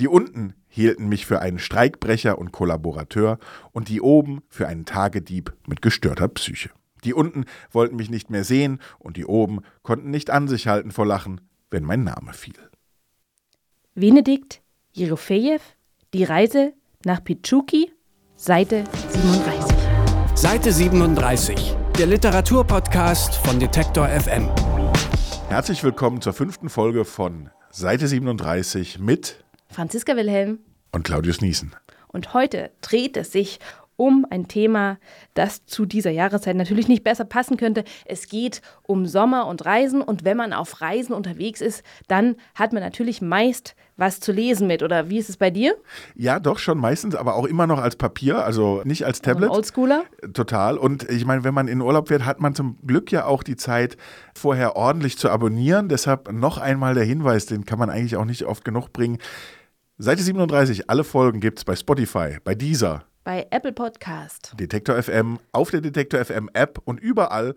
Die unten hielten mich für einen Streikbrecher und Kollaborateur und die oben für einen Tagedieb mit gestörter Psyche. Die unten wollten mich nicht mehr sehen und die oben konnten nicht an sich halten vor Lachen, wenn mein Name fiel. Benedikt Jerofejew, Die Reise nach Pichuki, Seite 37. Seite 37, der Literaturpodcast von Detektor FM. Herzlich willkommen zur fünften Folge von Seite 37 mit Franziska Wilhelm. und Claudius Niesen. Und heute dreht es sich um ein Thema, das zu dieser Jahreszeit natürlich nicht besser passen könnte. Es geht um Sommer und Reisen. Und wenn man auf Reisen unterwegs ist, dann hat man natürlich meist was zu lesen mit. Oder wie ist es bei dir? Ja, doch schon meistens, aber auch immer noch als Papier, also nicht als Tablet. Oldschooler? Total. Und ich meine, wenn man in Urlaub wird, hat man zum Glück ja auch die Zeit, vorher ordentlich zu abonnieren. Deshalb noch einmal der Hinweis, den kann man eigentlich auch nicht oft genug bringen. Seite 37, alle Folgen gibt es bei Spotify, bei Deezer, Bei Apple Podcast. Detektor FM, auf der Detektor FM App und überall,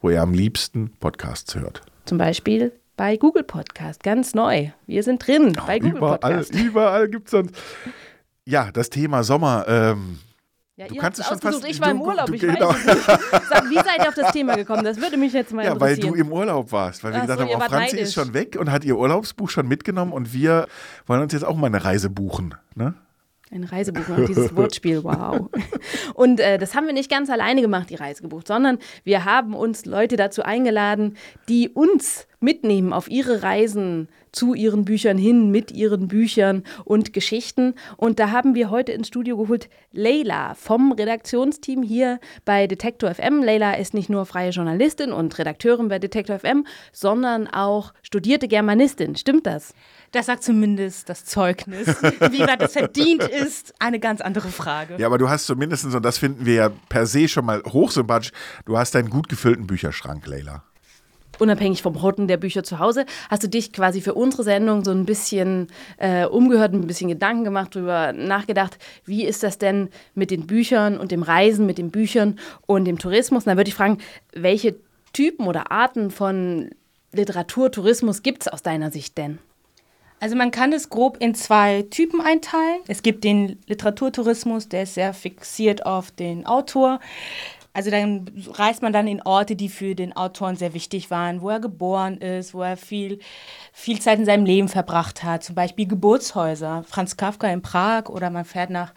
wo ihr am liebsten Podcasts hört. Zum Beispiel bei Google Podcast. Ganz neu. Wir sind drin bei Google überall, Podcast. überall gibt es sonst. Ja, das Thema Sommer. Ähm, Ja, Du ihr kannst es schon ausgesucht, fast- ich war im Urlaub, du- ich genau. weiß nicht. Sag, wie seid ihr auf das Thema gekommen? Das würde mich jetzt mal Ja, weil interessieren. du im Urlaub warst. Weil wir Ach gesagt so, haben, wart Franzi neidisch. ist schon weg und hat ihr Urlaubsbuch schon mitgenommen und wir wollen uns jetzt auch mal eine Reise buchen. Ne? Ein Reisebuch, dieses Wortspiel, wow. Und äh, das haben wir nicht ganz alleine gemacht, die Reise gebucht, sondern wir haben uns Leute dazu eingeladen, die uns mitnehmen auf ihre Reisen zu ihren Büchern hin, mit ihren Büchern und Geschichten. Und da haben wir heute ins Studio geholt Leila vom Redaktionsteam hier bei Detektor FM. Leila ist nicht nur freie Journalistin und Redakteurin bei Detektor FM, sondern auch studierte Germanistin. Stimmt das? Das sagt zumindest das Zeugnis. Wie weit das verdient ist, eine ganz andere Frage. Ja, aber du hast zumindest, und das finden wir ja per se schon mal hochsympathisch, du hast einen gut gefüllten Bücherschrank, Leila. Unabhängig vom Rotten der Bücher zu Hause, hast du dich quasi für unsere Sendung so ein bisschen äh, umgehört, ein bisschen Gedanken gemacht, darüber nachgedacht, wie ist das denn mit den Büchern und dem Reisen mit den Büchern und dem Tourismus? Und dann würde ich fragen, welche Typen oder Arten von Literaturtourismus gibt es aus deiner Sicht denn? Also man kann es grob in zwei Typen einteilen. Es gibt den Literaturtourismus, der ist sehr fixiert auf den Autor. Also dann reist man dann in Orte, die für den Autoren sehr wichtig waren, wo er geboren ist, wo er viel, viel Zeit in seinem Leben verbracht hat. Zum Beispiel Geburtshäuser, Franz Kafka in Prag oder man fährt nach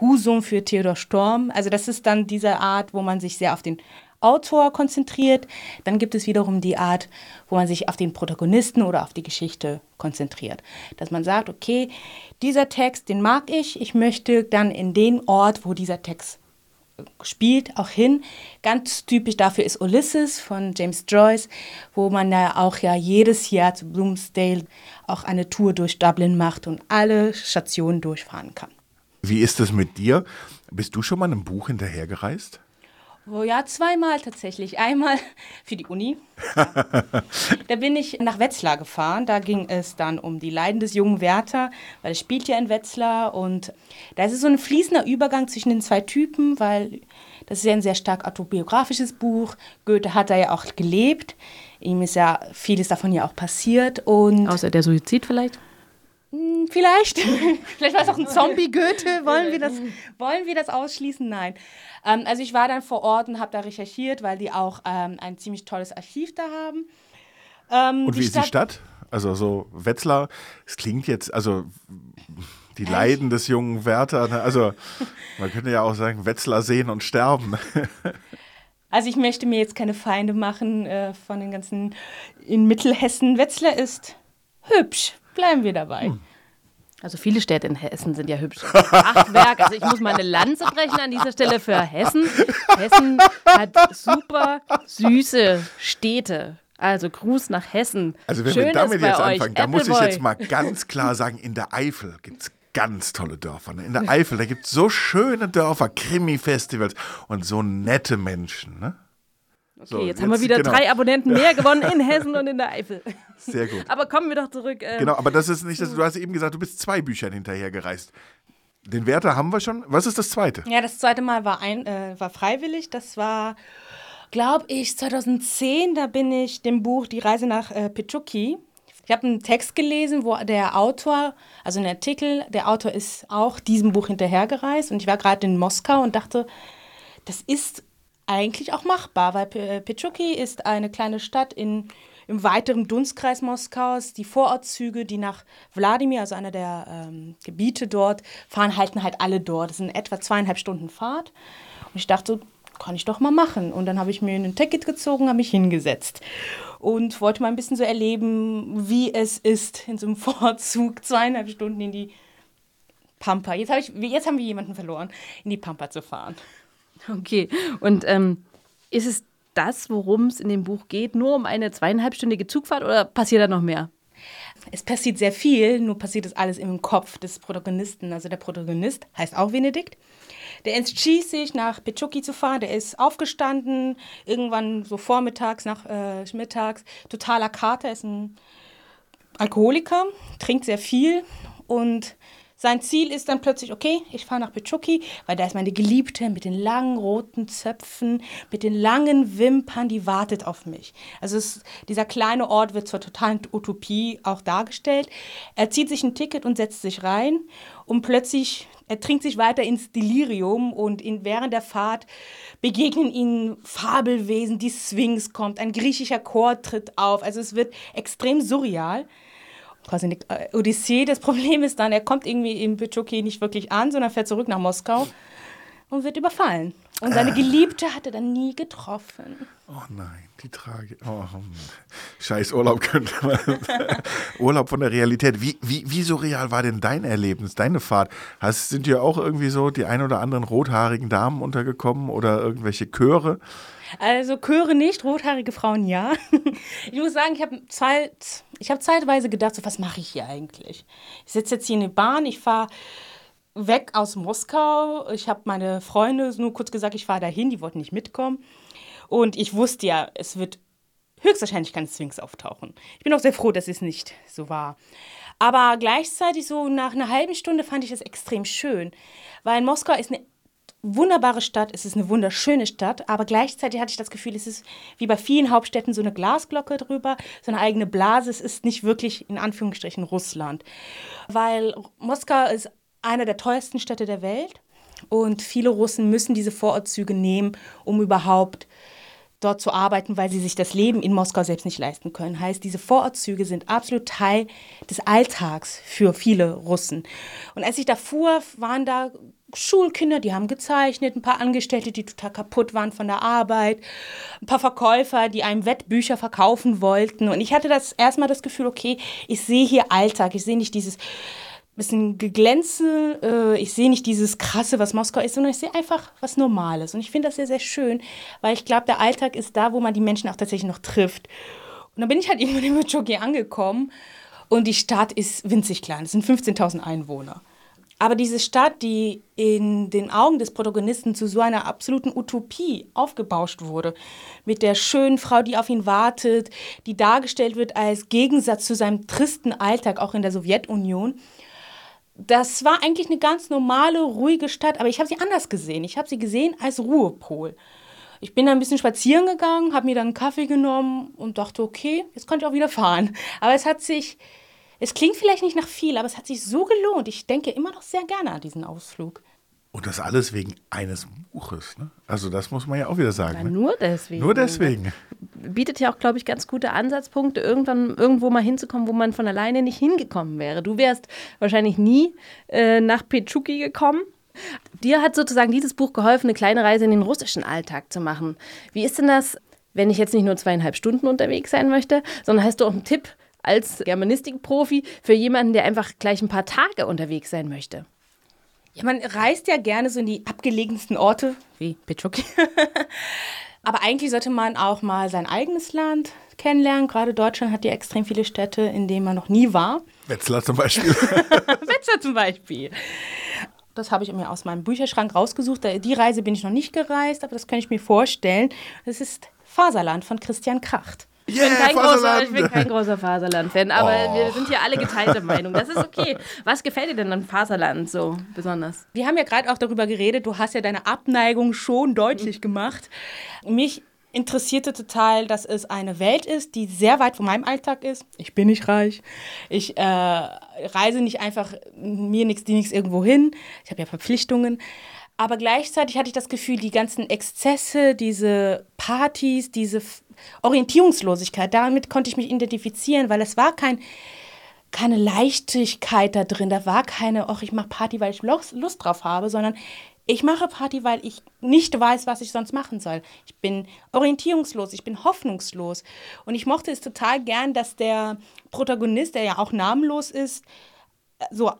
Husum für Theodor Storm. Also das ist dann diese Art, wo man sich sehr auf den Autor konzentriert. Dann gibt es wiederum die Art, wo man sich auf den Protagonisten oder auf die Geschichte konzentriert. Dass man sagt, okay, dieser Text, den mag ich, ich möchte dann in den Ort, wo dieser Text spielt, auch hin. Ganz typisch dafür ist Ulysses von James Joyce, wo man ja auch ja jedes Jahr zu Bloomsdale auch eine Tour durch Dublin macht und alle Stationen durchfahren kann. Wie ist es mit dir? Bist du schon mal einem Buch hinterhergereist? Oh ja, zweimal tatsächlich. Einmal für die Uni. da bin ich nach Wetzlar gefahren. Da ging es dann um die Leiden des jungen Werther, weil es spielt ja in Wetzlar. Und da ist es so ein fließender Übergang zwischen den zwei Typen, weil das ist ja ein sehr stark autobiografisches Buch. Goethe hat da ja auch gelebt. Ihm ist ja vieles davon ja auch passiert. Und Außer der Suizid vielleicht? Hm, Vielleicht. Vielleicht war es auch ein Zombie-Goethe. Wollen, wir das, wollen wir das ausschließen? Nein. Ähm, also ich war dann vor Ort und habe da recherchiert, weil die auch ähm, ein ziemlich tolles Archiv da haben. Ähm, Und wie ist die Stadt? Also so Wetzlar, es klingt jetzt, also die Leiden des jungen Werther, ne? also man könnte ja auch sagen, Wetzlar sehen und sterben. Also ich möchte mir jetzt keine Feinde machen äh, von den ganzen in Mittelhessen. Wetzlar ist hübsch. Bleiben wir dabei. Also viele Städte in Hessen sind ja hübsch. Achtwerk, also ich muss meine Lanze brechen an dieser Stelle für Hessen. Hessen hat super süße Städte. Also Gruß nach Hessen. Also wenn Schön wir damit jetzt euch. anfangen, da muss ich jetzt mal ganz klar sagen, in der Eifel gibt es ganz tolle Dörfer. Ne? In der Eifel, da gibt es so schöne Dörfer, Krimi-Festivals und so nette Menschen. Ne? So, Okay, jetzt, haben wir jetzt- wieder genau. drei Abonnenten mehr gewonnen in Hessen und in der Eifel. Sehr gut. Aber kommen wir doch zurück. ähm, Genau, aber das ist nicht, das, du hast eben gesagt, du bist zwei Büchern hinterhergereist. Den Werther haben wir schon. Was ist das zweite? Ja, das zweite Mal war, ein, äh, war freiwillig. Das war, glaube ich, 2010. Da bin ich dem Buch Die Reise nach äh, Pichuki Ich habe einen Text gelesen, wo der Autor, also ein Artikel, der Autor ist auch diesem Buch hinterhergereist und ich war gerade in Moskau und dachte, das ist eigentlich auch machbar, weil Pechuki ist eine kleine Stadt in, im weiteren Dunstkreis Moskaus. Die Vorortzüge, die nach Wladimir, also einer der ähm, Gebiete dort, fahren, halten halt alle dort. Das sind etwa zweieinhalb Stunden Fahrt. Und ich dachte, kann ich doch mal machen. Und dann habe ich mir ein Ticket gezogen, habe mich hingesetzt und wollte mal ein bisschen so erleben, wie es ist, in so einem Vorzug zweieinhalb Stunden in die Pampa. Jetzt, hab ich, jetzt haben wir jemanden verloren, in die Pampa zu fahren. Okay, und ähm, ist es das, worum es in dem Buch geht, nur um eine zweieinhalbstündige Zugfahrt oder passiert da noch mehr? Es passiert sehr viel, nur passiert das alles im Kopf des Protagonisten. Also der Protagonist heißt auch Benedikt. Der entschied sich, nach Pechuki zu fahren. Der ist aufgestanden, irgendwann so vormittags, nach äh, mittags, totaler Kater, ist ein Alkoholiker, trinkt sehr viel und sein Ziel ist dann plötzlich, okay, ich fahre nach Pechuki, weil da ist meine Geliebte mit den langen roten Zöpfen, mit den langen Wimpern, die wartet auf mich. Also es, dieser kleine Ort wird zur totalen Utopie auch dargestellt. Er zieht sich ein Ticket und setzt sich rein und plötzlich, er trinkt sich weiter ins Delirium und in, während der Fahrt begegnen ihm Fabelwesen, die Sphinx kommt, ein griechischer Chor tritt auf. Also es wird extrem surreal quasi eine äh, Odyssee. Das Problem ist dann, er kommt irgendwie im Büchoki nicht wirklich an, sondern fährt zurück nach Moskau und wird überfallen. Und seine Geliebte hat er dann nie getroffen. Oh nein, die Tragik. Oh, hm. scheiß Urlaub könnte man. Urlaub von der Realität. Wie, wie, wie surreal war denn dein Erlebnis, deine Fahrt? Hast, sind dir auch irgendwie so die ein oder anderen rothaarigen Damen untergekommen oder irgendwelche Chöre? Also Chöre nicht, rothaarige Frauen ja. Ich muss sagen, ich habe Zeit, ich habe zeitweise gedacht, so was mache ich hier eigentlich? Ich sitze jetzt hier in der Bahn, ich fahre weg aus Moskau. Ich habe meine Freunde nur kurz gesagt, ich fahre dahin, die wollten nicht mitkommen. Und ich wusste ja, es wird höchstwahrscheinlich kein Sphinx auftauchen. Ich bin auch sehr froh, dass es nicht so war. Aber gleichzeitig so nach einer halben Stunde fand ich es extrem schön, weil Moskau ist eine wunderbare Stadt, es ist eine wunderschöne Stadt, aber gleichzeitig hatte ich das Gefühl, es ist wie bei vielen Hauptstädten so eine Glasglocke drüber, so eine eigene Blase. Es ist nicht wirklich in Anführungsstrichen Russland, weil Moskau ist einer der teuersten Städte der Welt und viele Russen müssen diese Vorortzüge nehmen, um überhaupt dort zu arbeiten, weil sie sich das Leben in Moskau selbst nicht leisten können. Heißt, diese Vorortzüge sind absolut Teil des Alltags für viele Russen. Und als ich da fuhr, waren da Schulkinder, die haben gezeichnet, ein paar Angestellte, die total kaputt waren von der Arbeit, ein paar Verkäufer, die einem Wettbücher verkaufen wollten. Und ich hatte das erstmal das Gefühl, okay, ich sehe hier Alltag, ich sehe nicht dieses bisschen Geglänze, äh, ich sehe nicht dieses Krasse, was Moskau ist, sondern ich sehe einfach was Normales. Und ich finde das sehr, sehr schön, weil ich glaube, der Alltag ist da, wo man die Menschen auch tatsächlich noch trifft. Und dann bin ich halt irgendwann in Mechoki angekommen und die Stadt ist winzig klein, es sind 15.000 Einwohner. Aber diese Stadt, die in den Augen des Protagonisten zu so einer absoluten Utopie aufgebauscht wurde, mit der schönen Frau, die auf ihn wartet, die dargestellt wird als Gegensatz zu seinem tristen Alltag auch in der Sowjetunion, das war eigentlich eine ganz normale, ruhige Stadt, aber ich habe sie anders gesehen. Ich habe sie gesehen als Ruhepol. Ich bin da ein bisschen spazieren gegangen, habe mir dann einen Kaffee genommen und dachte, okay, jetzt könnte ich auch wieder fahren. Aber es hat sich es klingt vielleicht nicht nach viel, aber es hat sich so gelohnt. Ich denke immer noch sehr gerne an diesen Ausflug. Und das alles wegen eines Buches. Ne? Also das muss man ja auch wieder sagen. Ja, ne? Nur deswegen. Nur deswegen. Bietet ja auch, glaube ich, ganz gute Ansatzpunkte, irgendwann irgendwo mal hinzukommen, wo man von alleine nicht hingekommen wäre. Du wärst wahrscheinlich nie äh, nach Pechuki gekommen. Dir hat sozusagen dieses Buch geholfen, eine kleine Reise in den russischen Alltag zu machen. Wie ist denn das, wenn ich jetzt nicht nur zweieinhalb Stunden unterwegs sein möchte, sondern hast du auch einen Tipp, als Germanistikprofi für jemanden, der einfach gleich ein paar Tage unterwegs sein möchte? Ja, man reist ja gerne so in die abgelegensten Orte, wie Petroki. Aber eigentlich sollte man auch mal sein eigenes Land kennenlernen. Gerade Deutschland hat ja extrem viele Städte, in denen man noch nie war. Wetzlar zum Beispiel. Wetzlar zum Beispiel. Das habe ich mir aus meinem Bücherschrank rausgesucht. Die Reise bin ich noch nicht gereist, aber das kann ich mir vorstellen. Das ist Faserland von Christian Kracht. Ich, yeah, bin kein großer, ich bin kein großer Faserland-Fan, aber oh. wir sind hier alle geteilte Meinung. Das ist okay. Was gefällt dir denn an Faserland so besonders? Wir haben ja gerade auch darüber geredet, du hast ja deine Abneigung schon deutlich gemacht. Mich interessierte total, dass es eine Welt ist, die sehr weit von meinem Alltag ist. Ich bin nicht reich. Ich äh, reise nicht einfach mir nichts, die nichts irgendwo hin. Ich habe ja Verpflichtungen. Aber gleichzeitig hatte ich das Gefühl, die ganzen Exzesse, diese Partys, diese Orientierungslosigkeit, damit konnte ich mich identifizieren, weil es war kein, keine Leichtigkeit da drin. Da war keine, ach, ich mache Party, weil ich Lust drauf habe, sondern ich mache Party, weil ich nicht weiß, was ich sonst machen soll. Ich bin orientierungslos, ich bin hoffnungslos. Und ich mochte es total gern, dass der Protagonist, der ja auch namenlos ist, so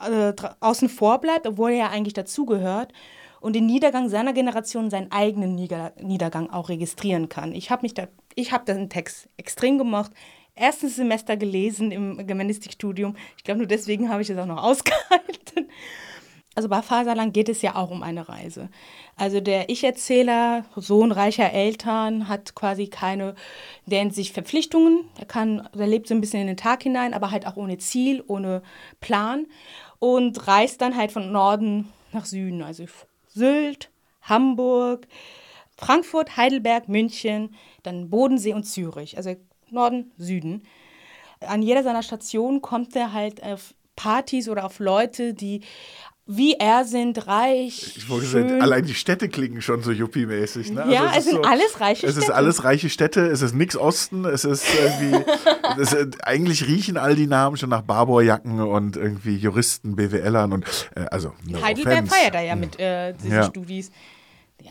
äh, außen vor bleibt, obwohl er ja eigentlich dazugehört und den Niedergang seiner Generation, seinen eigenen Nieder Niedergang auch registrieren kann. Ich habe mich da, ich habe den Text extrem gemocht. Erstes Semester gelesen im Germanistikstudium. Ich glaube, nur deswegen habe ich es auch noch ausgehalten. Also bei Faserland geht es ja auch um eine Reise. Also der Ich-Erzähler, Sohn reicher Eltern, hat quasi keine, der sich Verpflichtungen. Er kann, er lebt so ein bisschen in den Tag hinein, aber halt auch ohne Ziel, ohne Plan und reist dann halt von Norden nach Süden. Also Sylt, Hamburg, Frankfurt, Heidelberg, München, dann Bodensee und Zürich. Also Norden, Süden. An jeder seiner Stationen kommt er halt auf Partys oder auf Leute, die wie er sind, reich. Ich wollte sagen, allein die Städte klingen schon so yuppie-mäßig. Ne? Ja, also es, es sind so, alles reiche Städte. Es ist alles reiche Städte, es ist nix Osten, es ist irgendwie. es, eigentlich riechen all die Namen schon nach Barbourjacken und irgendwie Juristen, BWLern und. Äh, also, no Heidelberg offense. feiert da ja mit äh, diesen ja. Studis.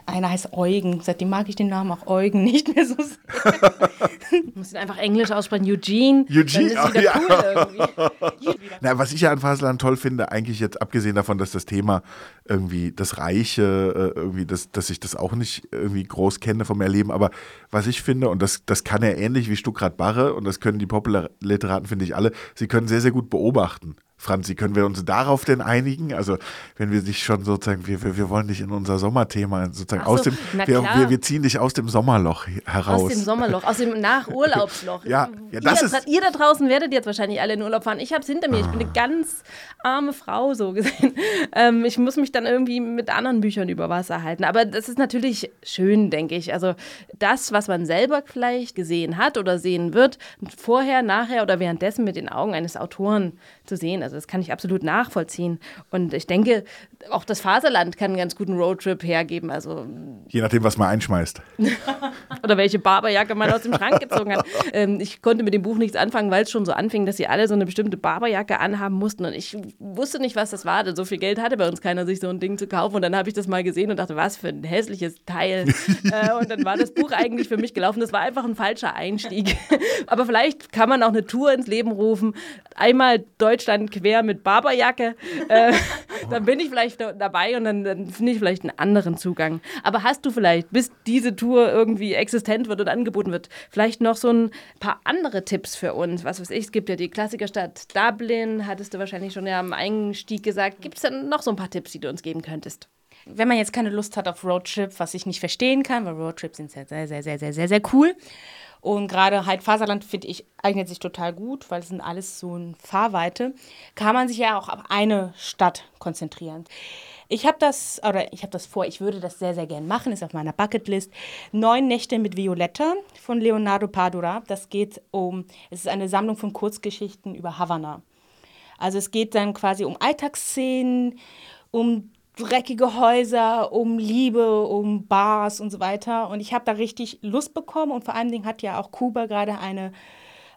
Einer heißt Eugen. Seitdem mag ich den Namen auch Eugen nicht mehr so sehr. du musst ihn einfach Englisch aussprechen. Eugene. Eugene, oh, ja. Cool Na, was ich ja an Faserland toll finde, eigentlich jetzt abgesehen davon, dass das Thema irgendwie das Reiche, äh, irgendwie, das, dass ich das auch nicht irgendwie groß kenne vom Erleben, aber was ich finde, und das, das kann er ähnlich wie Stuckrad Barre, und das können die Popularliteraten, finde ich alle, sie können sehr, sehr gut beobachten. Franzi, können wir uns darauf denn einigen? Also, wenn wir dich schon sozusagen, wir, wir, wir wollen dich in unser Sommerthema sozusagen so, aus dem, wir, wir, wir, ziehen dich aus dem Sommerloch heraus. Aus dem Sommerloch, aus dem Nachurlaubsloch. ja, ja, das ihr, ist. Ihr da draußen werdet jetzt wahrscheinlich alle in Urlaub fahren. Ich habe es hinter mir. Ich bin eine ganz arme Frau, so gesehen. Ähm, ich muss mich dann irgendwie mit anderen Büchern über Wasser halten. Aber das ist natürlich schön, denke ich. Also, das, was man selber vielleicht gesehen hat oder sehen wird, vorher, nachher oder währenddessen mit den Augen eines Autoren zu sehen. Also das kann ich absolut nachvollziehen. Und ich denke, auch das Faserland kann einen ganz guten Roadtrip hergeben. Also Je nachdem, was man einschmeißt. Oder welche Barberjacke man aus dem Schrank gezogen hat. Ähm, ich konnte mit dem Buch nichts anfangen, weil es schon so anfing, dass sie alle so eine bestimmte Barberjacke anhaben mussten. Und ich wusste nicht, was das war. So viel Geld hatte bei uns keiner, sich so ein Ding zu kaufen. Und dann habe ich das mal gesehen und dachte, was für ein hässliches Teil. äh, und dann war das Buch eigentlich für mich gelaufen. Das war einfach ein falscher Einstieg. Aber vielleicht kann man auch eine Tour ins Leben rufen. Einmal Deutschland quer mit Barberjacke. Äh, dann bin ich vielleicht dabei und dann, dann finde ich vielleicht einen anderen Zugang. Aber hast du vielleicht, bis diese Tour irgendwie existent wird und angeboten wird, vielleicht noch so ein paar andere Tipps für uns? Was weiß ich, es gibt ja die Klassikerstadt Dublin, hattest du wahrscheinlich schon ja am Einstieg gesagt. Gibt es denn noch so ein paar Tipps, die du uns geben könntest? Wenn man jetzt keine Lust hat auf Roadtrip, was ich nicht verstehen kann, weil Roadtrips sind sehr, sehr, sehr, sehr, sehr, sehr, sehr cool. Und gerade halt Faserland, finde ich, eignet sich total gut, weil es sind alles so in Fahrweite. Kann man sich ja auch auf eine Stadt konzentrieren. Ich habe das, oder ich habe das vor, ich würde das sehr, sehr gern machen, ist auf meiner Bucketlist. Neun Nächte mit Violetta von Leonardo Padura. Das geht um, es ist eine Sammlung von Kurzgeschichten über Havanna. Also es geht dann quasi um Alltagsszenen, um dreckige Häuser, um Liebe, um Bars und so weiter. Und ich habe da richtig Lust bekommen und vor allen Dingen hat ja auch Kuba gerade eine,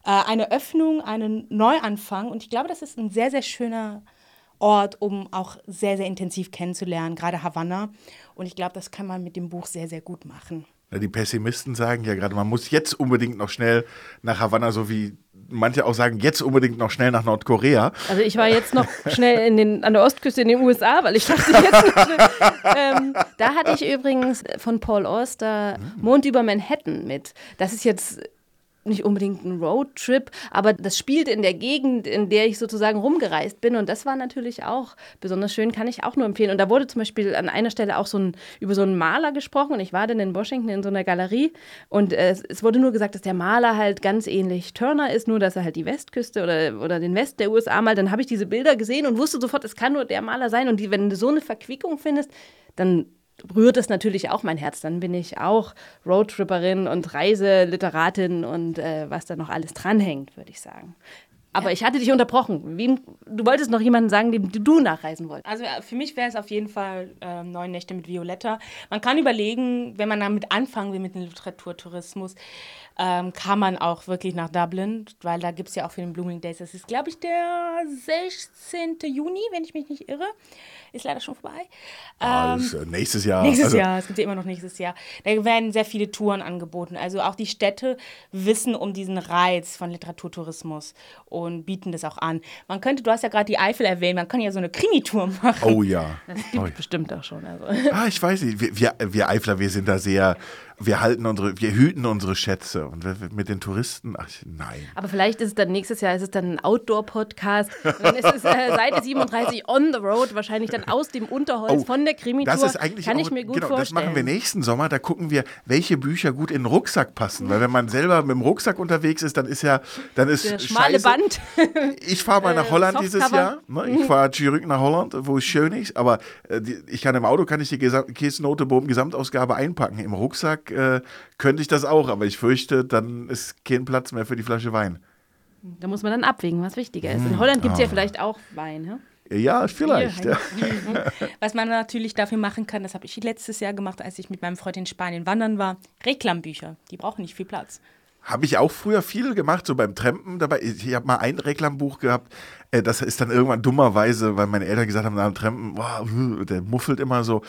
äh, eine Öffnung, einen Neuanfang. Und ich glaube, das ist ein sehr, sehr schöner Ort, um auch sehr, sehr intensiv kennenzulernen, gerade Havanna. Und ich glaube, das kann man mit dem Buch sehr, sehr gut machen. Die Pessimisten sagen ja gerade, man muss jetzt unbedingt noch schnell nach Havanna, so wie manche auch sagen, jetzt unbedingt noch schnell nach Nordkorea. Also ich war jetzt noch schnell den, an der Ostküste in den USA, weil ich dachte jetzt noch schnell. Ähm, da hatte ich übrigens von Paul Auster Mond über Manhattan mit. Das ist jetzt nicht unbedingt ein Roadtrip, aber das spielt in der Gegend, in der ich sozusagen rumgereist bin. Und das war natürlich auch besonders schön, kann ich auch nur empfehlen. Und da wurde zum Beispiel an einer Stelle auch so ein, über so einen Maler gesprochen. Und ich war dann in Washington in so einer Galerie. Und äh, es wurde nur gesagt, dass der Maler halt ganz ähnlich Turner ist, nur dass er halt die Westküste oder, oder den West der USA malt. Dann habe ich diese Bilder gesehen und wusste sofort, es kann nur der Maler sein. Und die, wenn du so eine Verquickung findest, dann rührt es natürlich auch mein Herz. Dann bin ich auch Roadtripperin und Reiseliteratin und äh, was da noch alles dranhängt, würde ich sagen. Aber ich hatte dich unterbrochen. Wem, du wolltest noch jemanden sagen, dem du nachreisen wolltest. Also für mich wäre es auf jeden Fall äh, Neun Nächte mit Violetta. Man kann überlegen, wenn man damit anfangen will mit dem Literaturtourismus, ähm, kann man auch wirklich nach Dublin, weil da gibt es ja auch für den Blooming Days. Das ist, glaube ich, der 16. Juni, wenn ich mich nicht irre. Ist leider schon vorbei. Ah, ähm, äh, nächstes Jahr. Nächstes also, Jahr, es gibt ja immer noch nächstes Jahr. Da werden sehr viele Touren angeboten. Also auch die Städte wissen um diesen Reiz von Literaturtourismus und bieten das auch an. Man könnte, du hast ja gerade die Eifel erwähnt, man kann ja so eine Krimi-Tour machen. Oh ja. Das gibt oh. bestimmt auch schon. Also. Ah, ich weiß nicht. Wir, wir, wir Eifler, wir sind da sehr wir halten unsere, wir hüten unsere Schätze. Und mit den Touristen, ach nein. Aber vielleicht ist es dann nächstes Jahr, ist es dann ein Outdoor-Podcast. dann ist es äh, Seite 37 on the road, wahrscheinlich dann aus dem Unterholz oh, von der Krimi-Tour. Das ist eigentlich Kann auch, ich mir gut genau, vorstellen. Das machen wir nächsten Sommer. Da gucken wir, welche Bücher gut in den Rucksack passen. Weil wenn man selber mit dem Rucksack unterwegs ist, dann ist ja, dann ist Der schmale Scheiße. Band. Ich fahre mal nach äh, Holland dieses Jahr. Ne? Ich fahre zurück nach Holland, wo es schön ist. Aber äh, die, ich kann im Auto kann ich die Käsenote Boom Gesamtausgabe einpacken. Im Rucksack äh, könnte ich das auch, aber ich fürchte, dann ist kein Platz mehr für die Flasche Wein. Da muss man dann abwägen, was wichtiger ist. In hm. Holland gibt es ja vielleicht auch Wein. Ja? Ja, vielleicht. Ja. Was man natürlich dafür machen kann, das habe ich letztes Jahr gemacht, als ich mit meinem Freund in Spanien wandern war, Reklambücher. Die brauchen nicht viel Platz. Habe ich auch früher viel gemacht, so beim Trampen dabei. Ich habe mal ein Reklambuch gehabt, äh, das ist dann irgendwann dummerweise, weil meine Eltern gesagt haben, na, Trampen, boah, der muffelt immer so.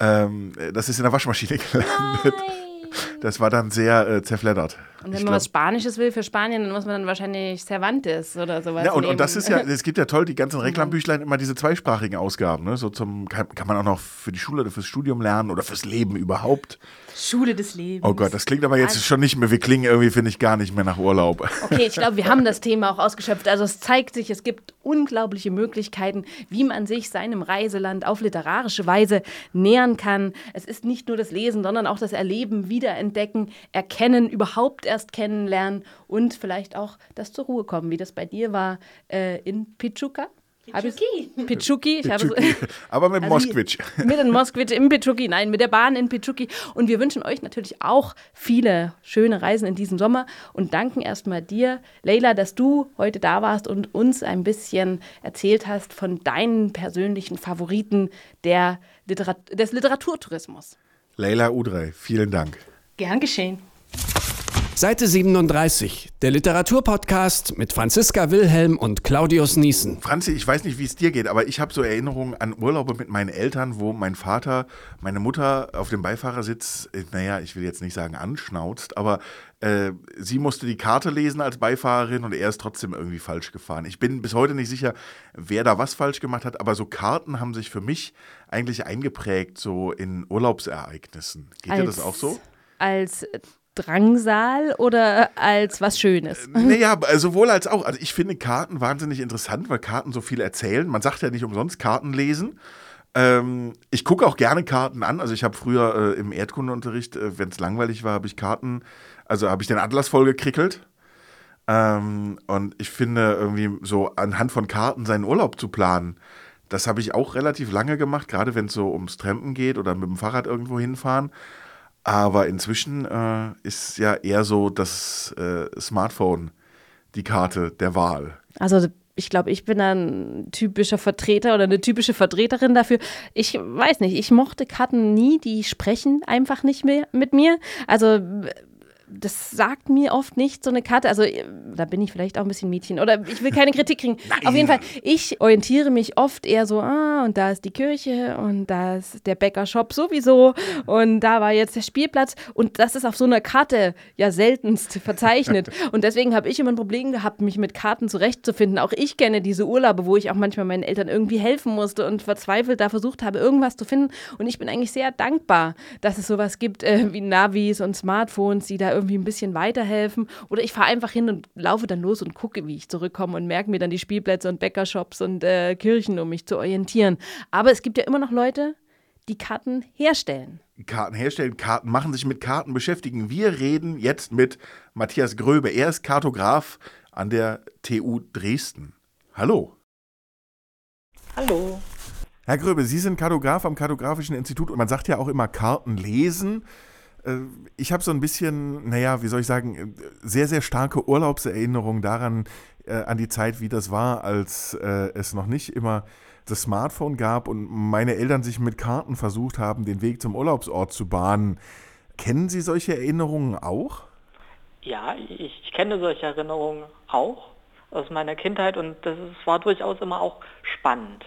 Ähm, das ist in der Waschmaschine gelandet. Nein. Das war dann sehr äh, zerfleddert. Und wenn man glaub, was Spanisches will für Spanien, dann muss man dann wahrscheinlich Cervantes oder sowas. Ja, und, und das ist ja, es gibt ja toll, die ganzen Reklambüchlein immer diese zweisprachigen Ausgaben. Ne? So zum, kann, kann man auch noch für die Schule oder fürs Studium lernen oder fürs Leben überhaupt. Schule des Lebens. Oh Gott, das klingt aber jetzt also, schon nicht mehr, wir klingen irgendwie, finde ich, gar nicht mehr nach Urlaub. Okay, ich glaube, wir haben das Thema auch ausgeschöpft. Also es zeigt sich, es gibt unglaubliche Möglichkeiten, wie man sich seinem Reiseland auf literarische Weise nähern kann. Es ist nicht nur das Lesen, sondern auch das Erleben, Wiederentdecken, Erkennen, überhaupt erst kennenlernen und vielleicht auch das zur Ruhe kommen, wie das bei dir war äh, in Pichuca. Pichuki. Pichuki. Ich habe so, Aber mit also Moskwitsch. Mit dem Moskwitsch im Pichuki. Nein, mit der Bahn in Pichuki. Und wir wünschen euch natürlich auch viele schöne Reisen in diesem Sommer und danken erstmal dir, Leila, dass du heute da warst und uns ein bisschen erzählt hast von deinen persönlichen Favoriten der Literat des Literaturtourismus. Leila Udrey, vielen Dank. Gern geschehen. Seite 37, der Literaturpodcast mit Franziska Wilhelm und Claudius Niesen. Franzi, ich weiß nicht, wie es dir geht, aber ich habe so Erinnerungen an Urlaube mit meinen Eltern, wo mein Vater meine Mutter auf dem Beifahrersitz, äh, naja, ich will jetzt nicht sagen anschnauzt, aber äh, sie musste die Karte lesen als Beifahrerin und er ist trotzdem irgendwie falsch gefahren. Ich bin bis heute nicht sicher, wer da was falsch gemacht hat, aber so Karten haben sich für mich eigentlich eingeprägt, so in Urlaubsereignissen. Geht als, dir das auch so? Als Drangsal oder als was Schönes? Äh, naja, sowohl als auch. Also ich finde Karten wahnsinnig interessant, weil Karten so viel erzählen. Man sagt ja nicht umsonst Karten lesen. Ähm, ich gucke auch gerne Karten an. Also ich habe früher äh, im Erdkundeunterricht, äh, wenn es langweilig war, habe ich Karten, also habe ich den Atlas voll gekrickelt. Ähm, und ich finde irgendwie so anhand von Karten seinen Urlaub zu planen, das habe ich auch relativ lange gemacht, gerade wenn es so ums Trampen geht oder mit dem Fahrrad irgendwo hinfahren. Aber inzwischen äh, ist ja eher so das äh, Smartphone die Karte der Wahl. Also ich glaube, ich bin ein typischer Vertreter oder eine typische Vertreterin dafür. Ich weiß nicht, ich mochte Karten nie, die sprechen einfach nicht mehr mit mir. Also das sagt mir oft nicht so eine Karte. Also da bin ich vielleicht auch ein bisschen Mädchen oder ich will keine Kritik kriegen. Nein. Auf jeden Fall, ich orientiere mich oft eher so, ah, und da ist die Kirche und da ist der Bäckershop sowieso und da war jetzt der Spielplatz und das ist auf so einer Karte ja seltenst verzeichnet. und deswegen habe ich immer ein Problem gehabt, mich mit Karten zurechtzufinden. Auch ich kenne diese Urlaube, wo ich auch manchmal meinen Eltern irgendwie helfen musste und verzweifelt da versucht habe, irgendwas zu finden. Und ich bin eigentlich sehr dankbar, dass es sowas gibt äh, wie Navis und Smartphones, die da irgendwie irgendwie ein bisschen weiterhelfen. Oder ich fahre einfach hin und laufe dann los und gucke, wie ich zurückkomme und merke mir dann die Spielplätze und Bäckershops und äh, Kirchen, um mich zu orientieren. Aber es gibt ja immer noch Leute, die Karten herstellen. Karten herstellen, Karten machen, sich mit Karten beschäftigen. Wir reden jetzt mit Matthias Gröbe. Er ist Kartograf an der TU Dresden. Hallo. Hallo. Herr Gröbe, Sie sind Kartograf am Kartografischen Institut und man sagt ja auch immer Karten lesen. Äh, ich habe so ein bisschen, naja, wie soll ich sagen, sehr, sehr starke Urlaubserinnerungen daran, äh, an die Zeit, wie das war, als äh, es noch nicht immer das Smartphone gab und meine Eltern sich mit Karten versucht haben, den Weg zum Urlaubsort zu bahnen. Kennen Sie solche Erinnerungen auch? Ja, ich, ich kenne solche Erinnerungen auch aus meiner Kindheit und das ist, war durchaus immer auch spannend.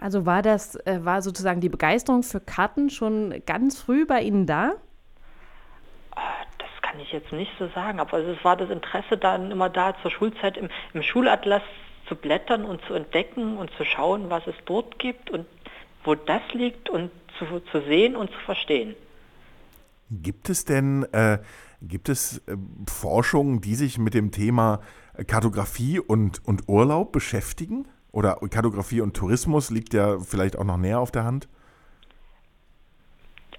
Also war das, äh, war sozusagen die Begeisterung für Karten schon ganz früh bei Ihnen da? Ah, das kann ich jetzt nicht so sagen, aber es war das Interesse dann immer da, zur Schulzeit im, im Schulatlas zu blättern und zu entdecken und zu schauen, was es dort gibt und wo das liegt und zu, zu sehen und zu verstehen. Gibt es denn, äh, gibt es äh, Forschungen, die sich mit dem Thema Kartografie und, und Urlaub beschäftigen? Oder Kartografie und Tourismus liegt ja vielleicht auch noch näher auf der Hand?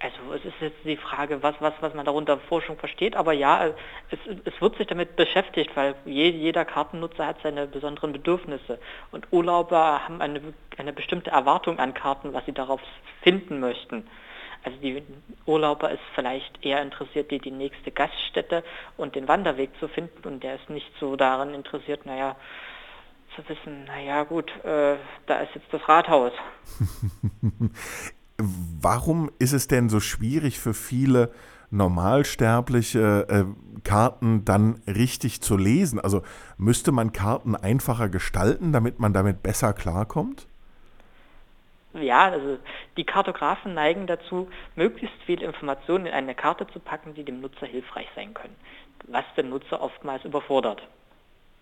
Also es ist jetzt die Frage, was, was, was man darunter Forschung versteht, aber ja, es, es wird sich damit beschäftigt, weil je, jeder Kartennutzer hat seine besonderen Bedürfnisse und Urlauber haben eine, eine bestimmte Erwartung an Karten, was sie darauf finden möchten. Also die Urlauber ist vielleicht eher interessiert, die, die nächste Gaststätte und den Wanderweg zu finden und der ist nicht so daran interessiert, naja, zu wissen, naja gut, äh, da ist jetzt das Rathaus. Warum ist es denn so schwierig für viele normalsterbliche äh, Karten dann richtig zu lesen? Also müsste man Karten einfacher gestalten, damit man damit besser klarkommt? Ja, also die Kartografen neigen dazu, möglichst viel Informationen in eine Karte zu packen, die dem Nutzer hilfreich sein können, was den Nutzer oftmals überfordert.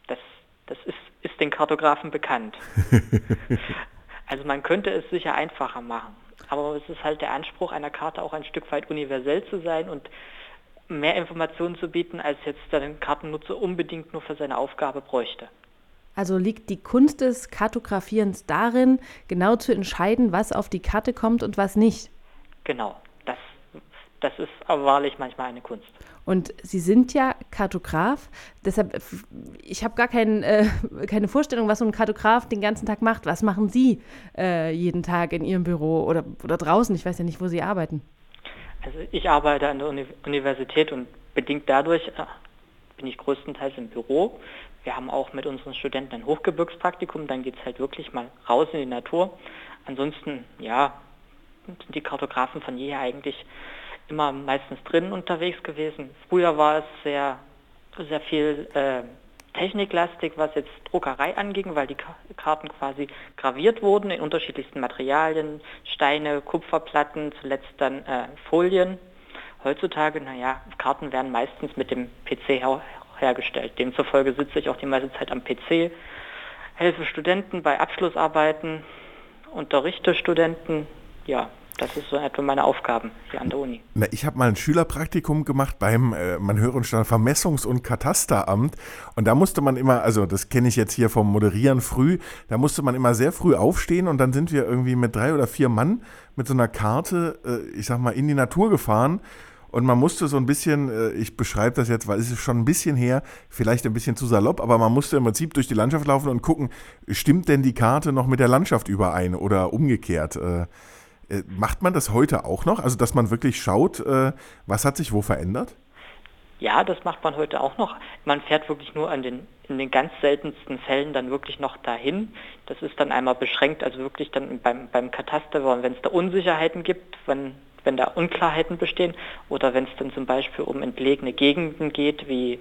Das, das ist, ist den Kartografen bekannt. also man könnte es sicher einfacher machen, aber es ist halt der Anspruch einer Karte auch ein Stück weit universell zu sein und mehr Informationen zu bieten, als jetzt der Kartennutzer unbedingt nur für seine Aufgabe bräuchte. Also liegt die Kunst des Kartografierens darin, genau zu entscheiden, was auf die Karte kommt und was nicht. Genau, das, ist aber wahrlich manchmal eine Kunst. Und Sie sind ja Kartograf, deshalb, ich habe gar kein, äh, keine Vorstellung, was so ein Kartograf den ganzen Tag macht. Was machen Sie äh, jeden Tag in Ihrem Büro oder, oder draußen? Ich weiß ja nicht, wo Sie arbeiten. Also ich arbeite an der Uni Universität und bedingt dadurch äh, bin ich größtenteils im Büro. Wir haben auch mit unseren Studenten ein Hochgebirgspraktikum, dann geht es halt wirklich mal raus in die Natur. Ansonsten, ja, sind die Kartografen von jeher eigentlich immer meistens drinnen unterwegs gewesen. Früher war es sehr, sehr viel äh, techniklastig, was jetzt Druckerei anging, weil die Karten quasi graviert wurden in unterschiedlichsten Materialien, Steine, Kupferplatten, zuletzt dann äh, Folien. Heutzutage, naja, Karten werden meistens mit dem PC hergestellt. Demzufolge sitze ich auch die meiste Zeit am PC, helfe Studenten bei Abschlussarbeiten, unterrichte Studenten. Ja, das ist so etwa meine Aufgaben hier an der Uni. Na, ich habe mal ein Schülerpraktikum gemacht beim, äh, man höre und stand, Vermessungs- und Katasteramt. Und da musste man immer, also das kenne ich jetzt hier vom Moderieren früh, da musste man immer sehr früh aufstehen und dann sind wir irgendwie mit drei oder vier Mann mit so einer Karte, äh, ich sag mal, in die Natur gefahren und man musste so ein bisschen, äh, ich beschreibe das jetzt, weil es ist schon ein bisschen her, vielleicht ein bisschen zu salopp, aber man musste im Prinzip durch die Landschaft laufen und gucken, stimmt denn die Karte noch mit der Landschaft überein oder umgekehrt? Äh, äh, macht man das heute auch noch? Also, dass man wirklich schaut, was hat sich wo verändert? Ja, das macht man heute auch noch. Man fährt wirklich nur an den, in den ganz seltensten Fällen dann wirklich noch dahin. Das ist dann einmal beschränkt, also wirklich dann beim, beim Kataster, wenn es da Unsicherheiten gibt, wenn wenn da Unklarheiten bestehen oder wenn es dann zum Beispiel um entlegene Gegenden geht, wie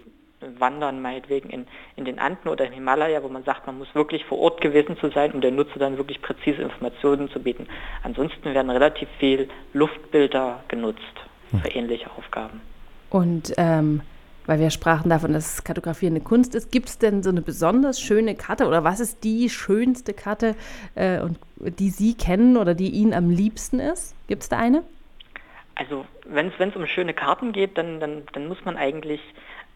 Wandern meinetwegen in, in den Anden oder im Himalaya, wo man sagt, man muss wirklich vor Ort gewesen zu sein, um der Nutzer dann wirklich präzise Informationen zu bieten. Ansonsten werden relativ viel Luftbilder genutzt für hm. ähnliche Aufgaben. Und ähm, weil wir sprachen davon, dass Kartografieren eine Kunst ist, gibt es denn so eine besonders schöne Karte oder was ist die schönste Karte, äh, und, die Sie kennen oder die Ihnen am liebsten ist? Gibt es da eine? Also wenn es um schöne Karten geht, dann, dann, dann muss man eigentlich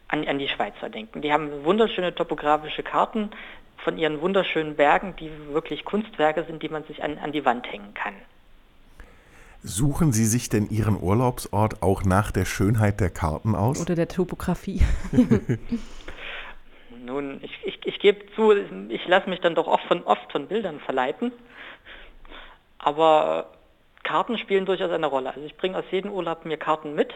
an, an die Schweizer denken. Die haben wunderschöne topografische Karten von ihren wunderschönen Bergen, die wirklich Kunstwerke sind, die man sich an, an die Wand hängen kann. Suchen Sie sich denn Ihren Urlaubsort auch nach der Schönheit der Karten aus? Oder der Topografie? Nun, ich, ich, ich gebe zu, ich lasse mich dann doch oft von, oft von Bildern verleiten. Aber Karten spielen durchaus eine Rolle. Also ich bringe aus jedem Urlaub mir Karten mit.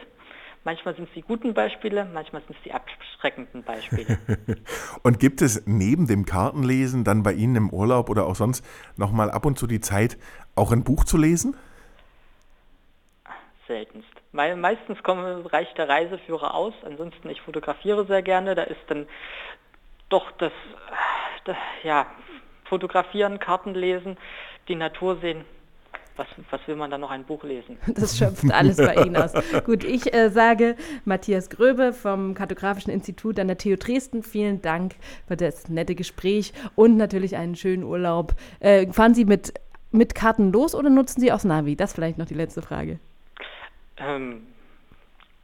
Manchmal sind es die guten Beispiele, manchmal sind es die abschreckenden Beispiele. und gibt es neben dem Kartenlesen dann bei Ihnen im Urlaub oder auch sonst nochmal ab und zu die Zeit, auch ein Buch zu lesen? Seltenst. meistens kommen, reicht der Reiseführer aus. Ansonsten, ich fotografiere sehr gerne. Da ist dann doch das, das ja, Fotografieren, Karten lesen, die Natur sehen, was, was, will man dann noch ein Buch lesen? Das schöpft alles bei Ihnen aus. Gut, ich äh, sage Matthias Gröbe vom Kartografischen Institut an der TU Dresden, vielen Dank für das nette Gespräch und natürlich einen schönen Urlaub. Äh, fahren Sie mit, mit Karten los oder nutzen Sie auch Navi? Das vielleicht noch die letzte Frage. Ähm,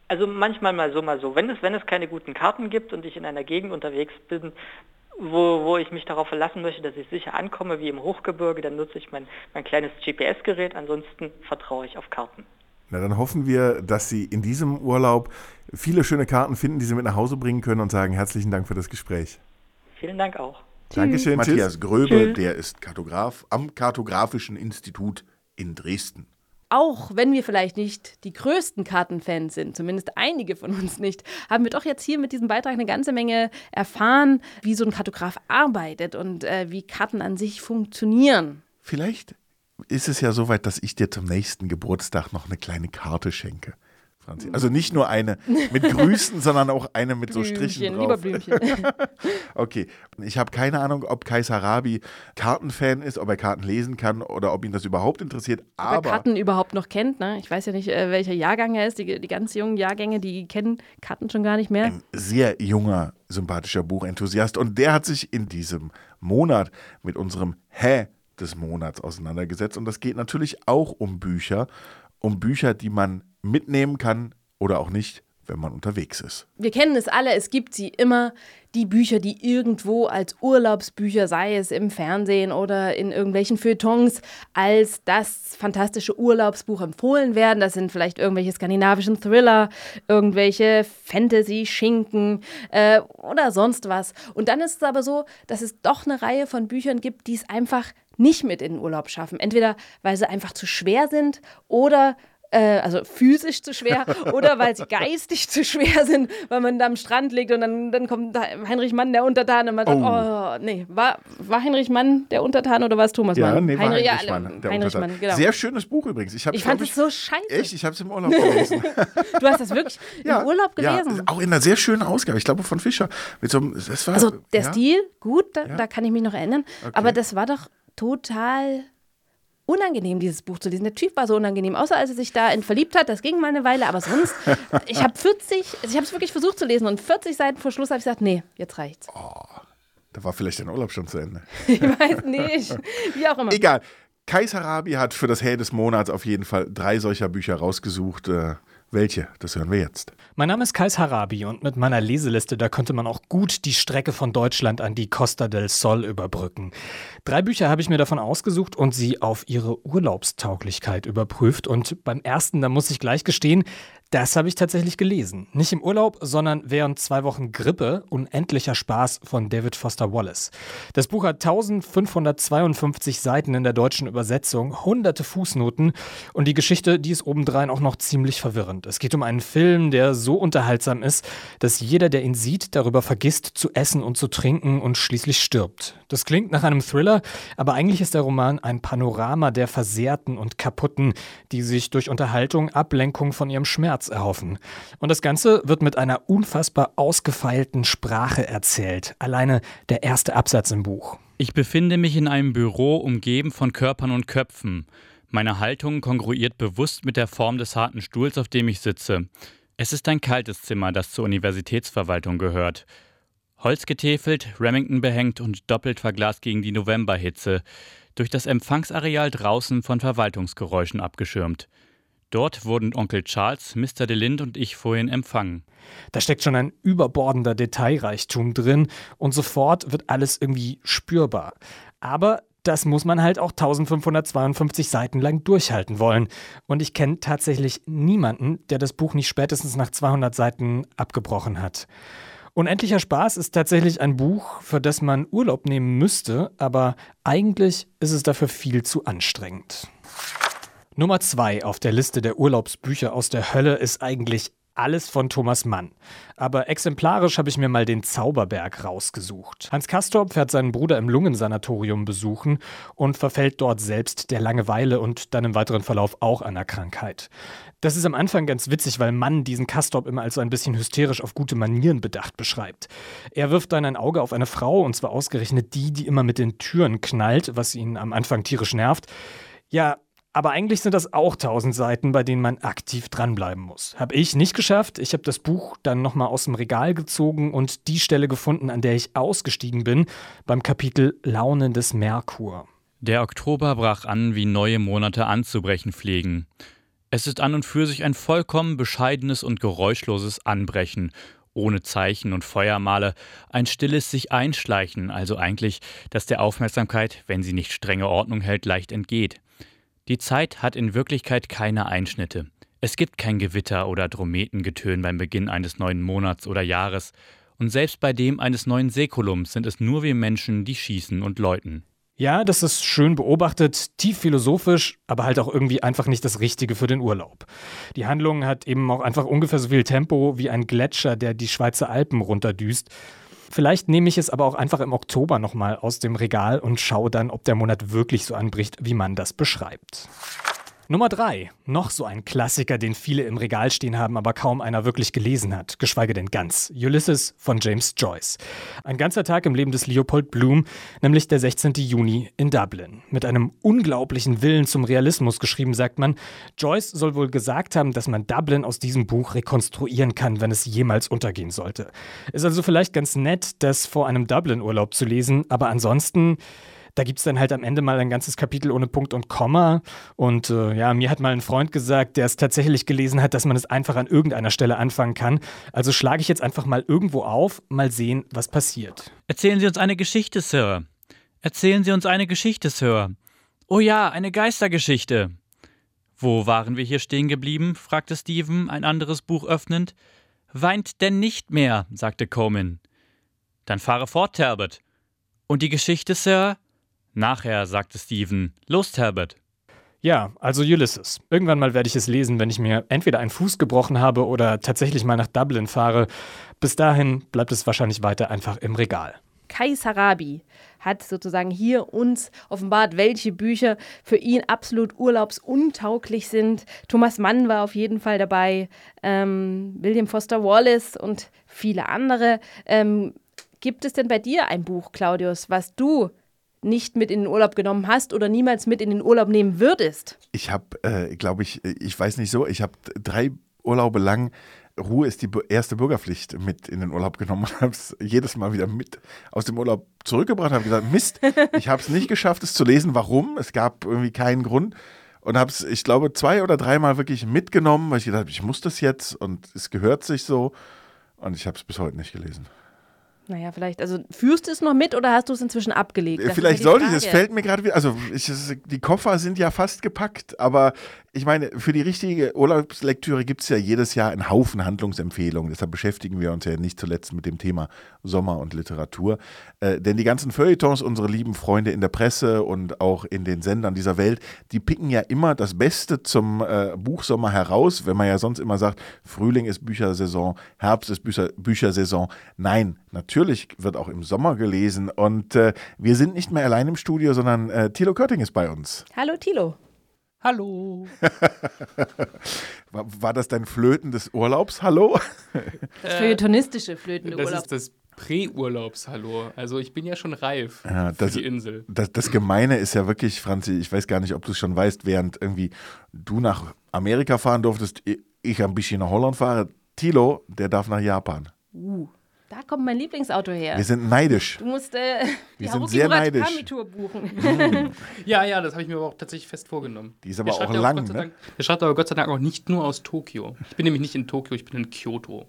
also manchmal mal so, mal so. Wenn es, wenn es keine guten Karten gibt und ich in einer Gegend unterwegs bin, wo, wo ich mich darauf verlassen möchte, dass ich sicher ankomme, wie im Hochgebirge, dann nutze ich mein, mein kleines GPS-Gerät, ansonsten vertraue ich auf Karten. Na, dann hoffen wir, dass Sie in diesem Urlaub viele schöne Karten finden, die Sie mit nach Hause bringen können und sagen herzlichen Dank für das Gespräch. Vielen Dank auch. Dankeschön. Matthias Gröbe, der ist Kartograf am Kartografischen Institut in Dresden auch wenn wir vielleicht nicht die größten Kartenfans sind, zumindest einige von uns nicht, haben wir doch jetzt hier mit diesem Beitrag eine ganze Menge erfahren, wie so ein Kartograf arbeitet und äh, wie Karten an sich funktionieren. Vielleicht ist es ja soweit, dass ich dir zum nächsten Geburtstag noch eine kleine Karte schenke. Franzi. Also nicht nur eine mit Grüßen, sondern auch eine mit Blümchen, so Strichen drauf. Lieber Blümchen. okay, ich habe keine Ahnung, ob Kaiser Rabi Kartenfan ist, ob er Karten lesen kann oder ob ihn das überhaupt interessiert. Aber ob er Karten überhaupt noch kennt. Ne? Ich weiß ja nicht, äh, welcher Jahrgang er ist. Die, die ganz jungen Jahrgänge, die kennen Karten schon gar nicht mehr. Ein sehr junger, sympathischer Buchenthusiast. Und der hat sich in diesem Monat mit unserem Hä des Monats auseinandergesetzt. Und das geht natürlich auch um Bücher, um Bücher, die man mitnehmen kann oder auch nicht, wenn man unterwegs ist. Wir kennen es alle, es gibt sie immer, die Bücher, die irgendwo als Urlaubsbücher, sei es im Fernsehen oder in irgendwelchen Feuilletons, als das fantastische Urlaubsbuch empfohlen werden. Das sind vielleicht irgendwelche skandinavischen Thriller, irgendwelche Fantasy-Schinken äh, oder sonst was. Und dann ist es aber so, dass es doch eine Reihe von Büchern gibt, die es einfach nicht mit in den Urlaub schaffen. Entweder weil sie einfach zu schwer sind oder äh, also physisch zu schwer oder weil sie geistig zu schwer sind, weil man da am Strand liegt und dann, dann kommt Heinrich Mann, der Untertan, und man sagt, oh, oh nee, war, war Heinrich Mann der Untertan oder war es Thomas ja, Mann? Nee, Heinrich, Heinrich Mann, der Heinrich Mann, genau. Sehr schönes Buch übrigens. Ich, ich fand es so scheiße. Echt, ich habe es im Urlaub gelesen. du hast das wirklich ja, im Urlaub gelesen? Ja, auch in einer sehr schönen Ausgabe, ich glaube von Fischer. Mit so einem, das war, also der ja? Stil, gut, da, da, kann ich mich noch erinnern, okay. aber das war doch total unangenehm, dieses Buch zu lesen. Der Typ war so unangenehm, außer als er sich da in verliebt hat. Das ging mal eine Weile, aber sonst, ich habe 40, also ich habe es wirklich versucht zu lesen und 40 Seiten vor Schluss habe ich gesagt, nee, jetzt reicht's. Oh, da war vielleicht dein Urlaub schon zu Ende. ich weiß nicht, wie auch immer. Egal. Kaiser Rabi hat für das Hey des Monats auf jeden Fall drei solcher Bücher rausgesucht. Äh, welche? Das hören wir jetzt. Mein Name ist Kais Harabi und mit meiner Leseliste, da konnte man auch gut die Strecke von Deutschland an die Costa del Sol überbrücken. Drei Bücher habe ich mir davon ausgesucht und sie auf ihre Urlaubstauglichkeit überprüft. Und beim ersten, da muss ich gleich gestehen, das habe ich tatsächlich gelesen. Nicht im Urlaub, sondern während zwei Wochen Grippe. Unendlicher Spaß von David Foster Wallace. Das Buch hat 1552 Seiten in der deutschen Übersetzung, hunderte Fußnoten und die Geschichte, die ist obendrein auch noch ziemlich verwirrend. Es geht um einen Film, der so unterhaltsam ist, dass jeder, der ihn sieht, darüber vergisst zu essen und zu trinken und schließlich stirbt. Das klingt nach einem Thriller, aber eigentlich ist der Roman ein Panorama der Versehrten und Kaputten, die sich durch Unterhaltung Ablenkung von ihrem Schmerz Platz erhoffen. Und das Ganze wird mit einer unfassbar ausgefeilten Sprache erzählt. Alleine der erste Absatz im Buch. Ich befinde mich in einem Büro umgeben von Körpern und Köpfen. Meine Haltung kongruiert bewusst mit der Form des harten Stuhls, auf dem ich sitze. Es ist ein kaltes Zimmer, das zur Universitätsverwaltung gehört. Holzgetäfelt, Remington behängt und doppelt verglast gegen die Novemberhitze. Durch das Empfangsareal draußen von Verwaltungsgeräuschen abgeschirmt. Dort wurden Onkel Charles, Mr. DeLind und ich vorhin empfangen. Da steckt schon ein überbordender Detailreichtum drin und sofort wird alles irgendwie spürbar. Aber das muss man halt auch 1552 Seiten lang durchhalten wollen. Und ich kenne tatsächlich niemanden, der das Buch nicht spätestens nach 200 Seiten abgebrochen hat. Unendlicher Spaß ist tatsächlich ein Buch, für das man Urlaub nehmen müsste, aber eigentlich ist es dafür viel zu anstrengend. Nummer zwei auf der Liste der Urlaubsbücher aus der Hölle ist eigentlich alles von Thomas Mann. Aber exemplarisch habe ich mir mal den Zauberberg rausgesucht. Hans Kastorp fährt seinen Bruder im Lungensanatorium besuchen und verfällt dort selbst der Langeweile und dann im weiteren Verlauf auch einer Krankheit. Das ist am Anfang ganz witzig, weil Mann diesen Kastorp immer als so ein bisschen hysterisch auf gute Manieren bedacht beschreibt. Er wirft dann ein Auge auf eine Frau, und zwar ausgerechnet die, die immer mit den Türen knallt, was ihn am Anfang tierisch nervt. Ja, aber eigentlich sind das auch tausend Seiten, bei denen man aktiv dranbleiben muss. Habe ich nicht geschafft. Ich habe das Buch dann nochmal aus dem Regal gezogen und die Stelle gefunden, an der ich ausgestiegen bin, beim Kapitel Launen des Merkur. Der Oktober brach an, wie neue Monate anzubrechen pflegen. Es ist an und für sich ein vollkommen bescheidenes und geräuschloses Anbrechen, ohne Zeichen und Feuermale, ein stilles sich einschleichen, also eigentlich, das der Aufmerksamkeit, wenn sie nicht strenge Ordnung hält, leicht entgeht. Die Zeit hat in Wirklichkeit keine Einschnitte. Es gibt kein Gewitter oder Drometengetön beim Beginn eines neuen Monats oder Jahres. Und selbst bei dem eines neuen Säkulums sind es nur wir Menschen, die schießen und läuten. Ja, das ist schön beobachtet, tief philosophisch, aber halt auch irgendwie einfach nicht das Richtige für den Urlaub. Die Handlung hat eben auch einfach ungefähr so viel Tempo wie ein Gletscher, der die Schweizer Alpen runterdüst. Vielleicht nehme ich es aber auch einfach im Oktober nochmal aus dem Regal und schaue dann, ob der Monat wirklich so anbricht, wie man das beschreibt. Nummer 3. Noch so ein Klassiker, den viele im Regal stehen haben, aber kaum einer wirklich gelesen hat, geschweige denn ganz. Ulysses von James Joyce. Ein ganzer Tag im Leben des Leopold Bloom, nämlich der 16. Juni in Dublin. Mit einem unglaublichen Willen zum Realismus geschrieben, sagt man. Joyce soll wohl gesagt haben, dass man Dublin aus diesem Buch rekonstruieren kann, wenn es jemals untergehen sollte. Ist also vielleicht ganz nett, das vor einem Dublin-Urlaub zu lesen, aber ansonsten da gibt es dann halt am Ende mal ein ganzes Kapitel ohne Punkt und Komma. Und äh, ja, mir hat mal ein Freund gesagt, der es tatsächlich gelesen hat, dass man es einfach an irgendeiner Stelle anfangen kann. Also schlage ich jetzt einfach mal irgendwo auf, mal sehen, was passiert. Erzählen Sie uns eine Geschichte, Sir. Erzählen Sie uns eine Geschichte, Sir. Oh ja, eine Geistergeschichte. Wo waren wir hier stehen geblieben? fragte Stephen, ein anderes Buch öffnend. Weint denn nicht mehr, sagte Coleman. Dann fahre fort, Talbot. Und die Geschichte, Sir? Nachher, sagte Steven. Los, Talbot. Ja, also Ulysses. Irgendwann mal werde ich es lesen, wenn ich mir entweder einen Fuß gebrochen habe oder tatsächlich mal nach Dublin fahre. Bis dahin bleibt es wahrscheinlich weiter einfach im Regal. Kai Sarabi hat sozusagen hier uns offenbart, welche Bücher für ihn absolut urlaubsuntauglich sind. Thomas Mann war auf jeden Fall dabei, ähm, William Foster Wallace und viele andere. Ähm, gibt es denn bei dir ein Buch, Claudius, was du nicht mit in den Urlaub genommen hast oder niemals mit in den Urlaub nehmen würdest? Ich habe, äh, glaube ich, ich weiß nicht so, ich habe drei Urlaube lang Ruhe ist die erste Bürgerpflicht mit in den Urlaub genommen und habe es jedes Mal wieder mit aus dem Urlaub zurückgebracht. Habe gesagt, Mist, ich habe es nicht geschafft, es zu lesen. Warum? Es gab irgendwie keinen Grund. Und habe es, ich glaube, zwei oder dreimal wirklich mitgenommen, weil ich gedacht habe, ich muss das jetzt und es gehört sich so. Und ich habe es bis heute nicht gelesen. Naja, vielleicht, also führst du es noch mit oder hast du es inzwischen abgelegt? Das vielleicht sollte ich, es fällt mir gerade wieder, also ich, die Koffer sind ja fast gepackt, aber ich meine, für die richtige Urlaubslektüre gibt es ja jedes Jahr einen Haufen Handlungsempfehlungen. Deshalb beschäftigen wir uns ja nicht zuletzt mit dem Thema Sommer und Literatur. Äh, denn die ganzen Feuilletons, unsere lieben Freunde in der Presse und auch in den Sendern dieser Welt, die picken ja immer das Beste zum äh, Buchsommer heraus, wenn man ja sonst immer sagt, Frühling ist Büchersaison, Herbst ist Bücher, Büchersaison. Nein, natürlich wird auch im Sommer gelesen. Und äh, wir sind nicht mehr allein im Studio, sondern äh, Thilo Körting ist bei uns. Hallo Thilo. Hallo. war, war, das dein Flöten des Urlaubs? Hallo? Das feuilletonistische Flöten des Urlaubs. Das ist das Prä-Urlaubs-Hallo. Also ich bin ja schon reif ja, das, für die Insel. Das, das Gemeine ist ja wirklich, Franzi, ich weiß gar nicht, ob du es schon weißt, während irgendwie du nach Amerika fahren durftest, ich ein bisschen nach Holland fahre, Tilo, der darf nach Japan. Uh. Da kommt mein Lieblingsauto her. Wir sind neidisch. Du musst äh, wir sind sehr neidisch. Tour buchen. ja, ja, das habe ich mir aber auch tatsächlich fest vorgenommen. Die ist aber auch lang, auch ne? Dank, der schreibt aber Gott sei Dank auch nicht nur aus Tokio. Ich bin nämlich nicht in Tokio, ich bin in Kyoto.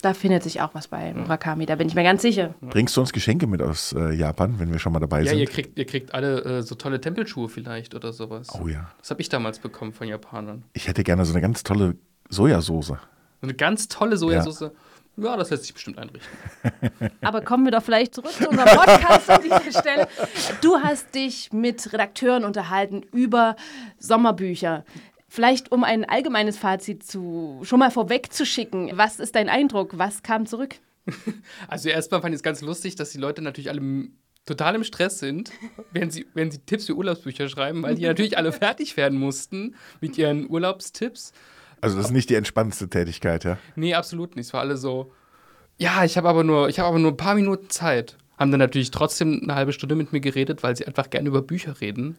Da findet sich auch was bei Murakami, da bin ich mir ganz sicher. Bringst du uns Geschenke mit aus äh, Japan, wenn wir schon mal dabei ja, sind? Ja, ihr kriegt, ihr kriegt alle äh, so tolle Tempelschuhe vielleicht oder sowas. Oh ja. Das habe ich damals bekommen von Japanern. Ich hätte gerne so eine ganz tolle Sojasauce. Eine ganz tolle Sojasauce. Ja. Ja, das lässt sich bestimmt einrichten. Aber kommen wir doch vielleicht zurück zu unserem Podcast an dieser Stelle. Du hast dich mit Redakteuren unterhalten über Sommerbücher. Vielleicht um ein allgemeines Fazit zu schon mal vorwegzuschicken. Was ist dein Eindruck? Was kam zurück? Also erstmal fand ich es ganz lustig, dass die Leute natürlich alle total im Stress sind, wenn sie, wenn sie Tipps für Urlaubsbücher schreiben, weil die natürlich alle fertig werden mussten mit ihren Urlaubstipps. Also das ist nicht die entspannendste Tätigkeit, ja? Nee, absolut nicht. Es war alle so, ja, ich habe aber, nur, hab aber nur ein paar Minuten Zeit. Haben dann natürlich trotzdem eine halbe Stunde mit mir geredet, weil sie einfach gerne über Bücher reden.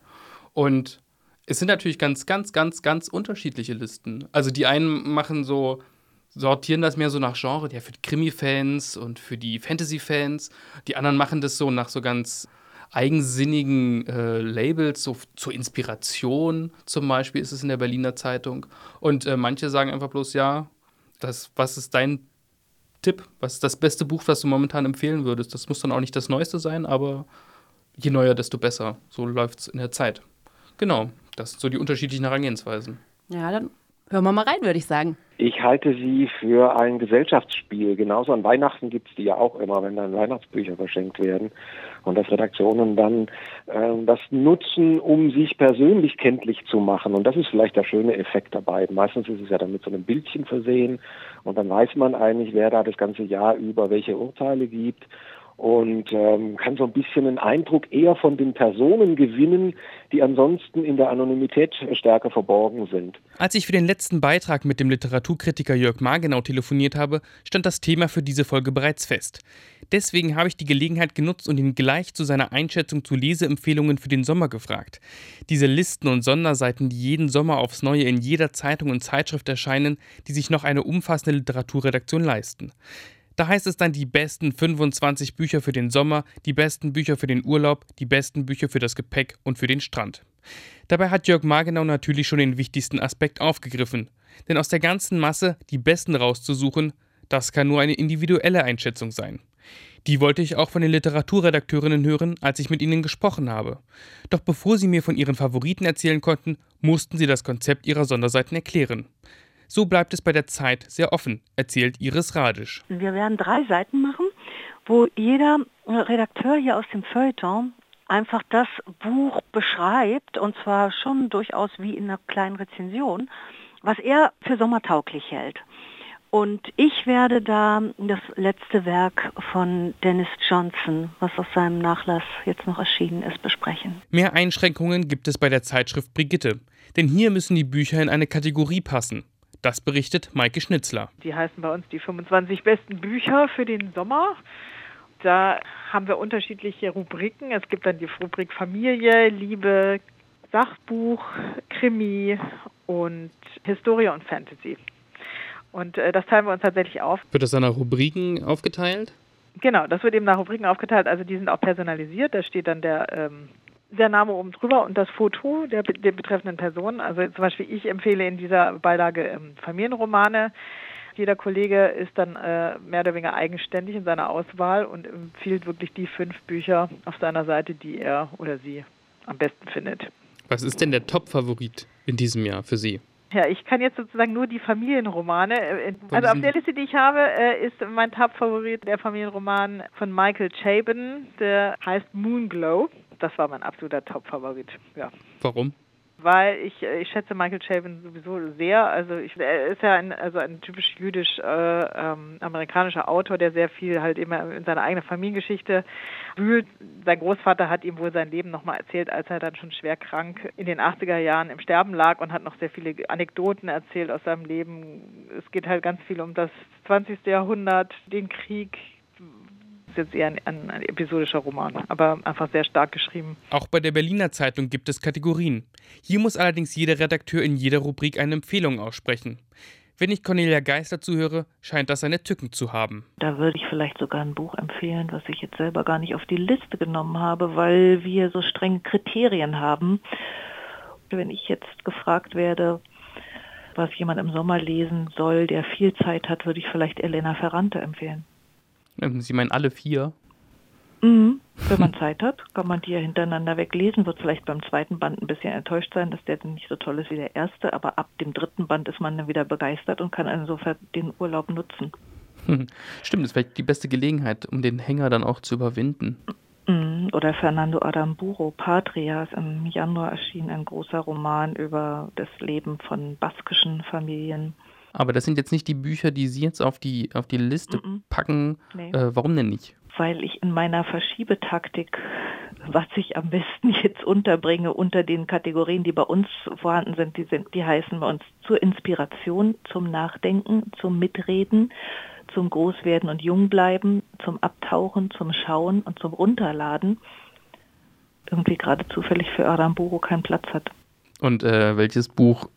Und es sind natürlich ganz, ganz, ganz, ganz unterschiedliche Listen. Also die einen machen so, sortieren das mehr so nach Genre, ja, für die Krimi-Fans und für die Fantasy-Fans. Die anderen machen das so nach so ganz eigensinnigen äh, Labels, so zur Inspiration zum Beispiel ist es in der Berliner Zeitung. Und äh, manche sagen einfach bloß, ja, das, was ist dein Tipp? Was ist das beste Buch, was du momentan empfehlen würdest? Das muss dann auch nicht das Neueste sein, aber je neuer, desto besser. So läuft es in der Zeit. Genau, das sind so die unterschiedlichen Herangehensweisen. Ja, dann hören wir mal rein, würde ich sagen. Ich halte sie für ein Gesellschaftsspiel. Genauso an Weihnachten gibt es die ja auch immer, wenn dann Weihnachtsbücher verschenkt werden. Und dass Redaktionen dann äh, das nutzen, um sich persönlich kenntlich zu machen. Und das ist vielleicht der schöne Effekt dabei. Meistens ist es ja dann mit so einem Bildchen versehen. Und dann weiß man eigentlich, wer da das ganze Jahr über welche Urteile gibt und ähm, kann so ein bisschen einen Eindruck eher von den Personen gewinnen, die ansonsten in der Anonymität stärker verborgen sind. Als ich für den letzten Beitrag mit dem Literaturkritiker Jörg Margenau telefoniert habe, stand das Thema für diese Folge bereits fest. Deswegen habe ich die Gelegenheit genutzt und ihn gleich zu seiner Einschätzung zu Leseempfehlungen für den Sommer gefragt. Diese Listen und Sonderseiten, die jeden Sommer aufs Neue in jeder Zeitung und Zeitschrift erscheinen, die sich noch eine umfassende Literaturredaktion leisten. Da heißt es dann die besten 25 Bücher für den Sommer, die besten Bücher für den Urlaub, die besten Bücher für das Gepäck und für den Strand. Dabei hat Jörg Margenau natürlich schon den wichtigsten Aspekt aufgegriffen. Denn aus der ganzen Masse die besten rauszusuchen, das kann nur eine individuelle Einschätzung sein. Die wollte ich auch von den Literaturredakteurinnen hören, als ich mit ihnen gesprochen habe. Doch bevor sie mir von ihren Favoriten erzählen konnten, mussten sie das Konzept ihrer Sonderseiten erklären. So bleibt es bei der Zeit sehr offen, erzählt Iris Radisch. Wir werden drei Seiten machen, wo jeder Redakteur hier aus dem Feuilleton einfach das Buch beschreibt, und zwar schon durchaus wie in einer kleinen Rezension, was er für sommertauglich hält. Und ich werde da das letzte Werk von Dennis Johnson, was aus seinem Nachlass jetzt noch erschienen ist, besprechen. Mehr Einschränkungen gibt es bei der Zeitschrift Brigitte. Denn hier müssen die Bücher in eine Kategorie passen. Das berichtet Maike Schnitzler. Die heißen bei uns die 25 besten Bücher für den Sommer. Da haben wir unterschiedliche Rubriken. Es gibt dann die Rubrik Familie, Liebe, Sachbuch, Krimi und Historie und Fantasy. Und äh, das teilen wir uns tatsächlich auf. Wird das dann nach Rubriken aufgeteilt? Genau, das wird eben nach Rubriken aufgeteilt. Also die sind auch personalisiert. Da steht dann der ähm, der Name oben drüber und das Foto der, der betreffenden Person. Also zum Beispiel ich empfehle in dieser Beilage ähm, Familienromane. Jeder Kollege ist dann äh, mehr oder weniger eigenständig in seiner Auswahl und empfiehlt wirklich die fünf Bücher auf seiner Seite, die er oder sie am besten findet. Was ist denn der Top-Favorit in diesem Jahr für Sie? Ja, ich kann jetzt sozusagen nur die Familienromane. Äh, also auf der Liste, die ich habe, äh, ist mein Top-Favorit der Familienroman von Michael Chabon. Der heißt Moonglow das war mein absoluter Top-Favorit. Ja. Warum? Weil ich, äh, ich schätze Michael Chabon sowieso sehr. Also ich, er ist ja ein, also ein typisch jüdisch-amerikanischer äh, ähm, Autor, der sehr viel halt immer in seiner eigenen Familiengeschichte wühlt. Sein Großvater hat ihm wohl sein Leben nochmal erzählt, als er dann schon schwer krank in den 80er Jahren im Sterben lag und hat noch sehr viele Anekdoten erzählt aus seinem Leben. Es geht halt ganz viel um das 20. Jahrhundert, den Krieg, ist jetzt eher ein, ein, ein, episodischer Roman, aber einfach sehr stark geschrieben. Auch bei der Berliner Zeitung gibt es Kategorien. Hier muss allerdings jeder Redakteur in jeder Rubrik eine Empfehlung aussprechen. Wenn ich Cornelia Geister zuhöre, scheint das seine Tücken zu haben. Da würde ich vielleicht sogar ein Buch empfehlen, was ich jetzt selber gar nicht auf die Liste genommen habe, weil wir so strenge Kriterien haben. Wenn ich jetzt gefragt werde, was jemand im Sommer lesen soll, der viel Zeit hat, würde ich vielleicht Elena Ferrante empfehlen. Ähm, Sie meinen alle vier? Mhm. Wenn man Zeit hat, kann man die ja hintereinander weglesen. Wird vielleicht beim zweiten Band ein bisschen enttäuscht sein, dass der nicht so toll ist wie der erste, aber ab dem dritten Band ist man dann wieder begeistert und kann insofern den Urlaub nutzen. Stimmt, das ist vielleicht die beste Gelegenheit, um den Hänger dann auch zu überwinden. Mhm. Oder Fernando Aramburu, Patrias. Im Januar erschien ein großer Roman über das Leben von baskischen Familien. Aber das sind jetzt nicht die Bücher, die Sie jetzt auf die, auf die Liste packen. Nee. Äh, warum denn nicht? Weil ich in meiner Verschiebetaktik, was ich am besten jetzt unterbringe unter den Kategorien, die bei uns vorhanden sind, die, sind, die heißen bei uns zur Inspiration, zum Nachdenken, zum Mitreden, zum Großwerden und Jungbleiben, zum Abtauchen, zum Schauen und zum Runterladen irgendwie gerade zufällig für Aramburu keinen Platz hat. Und äh, welches Buch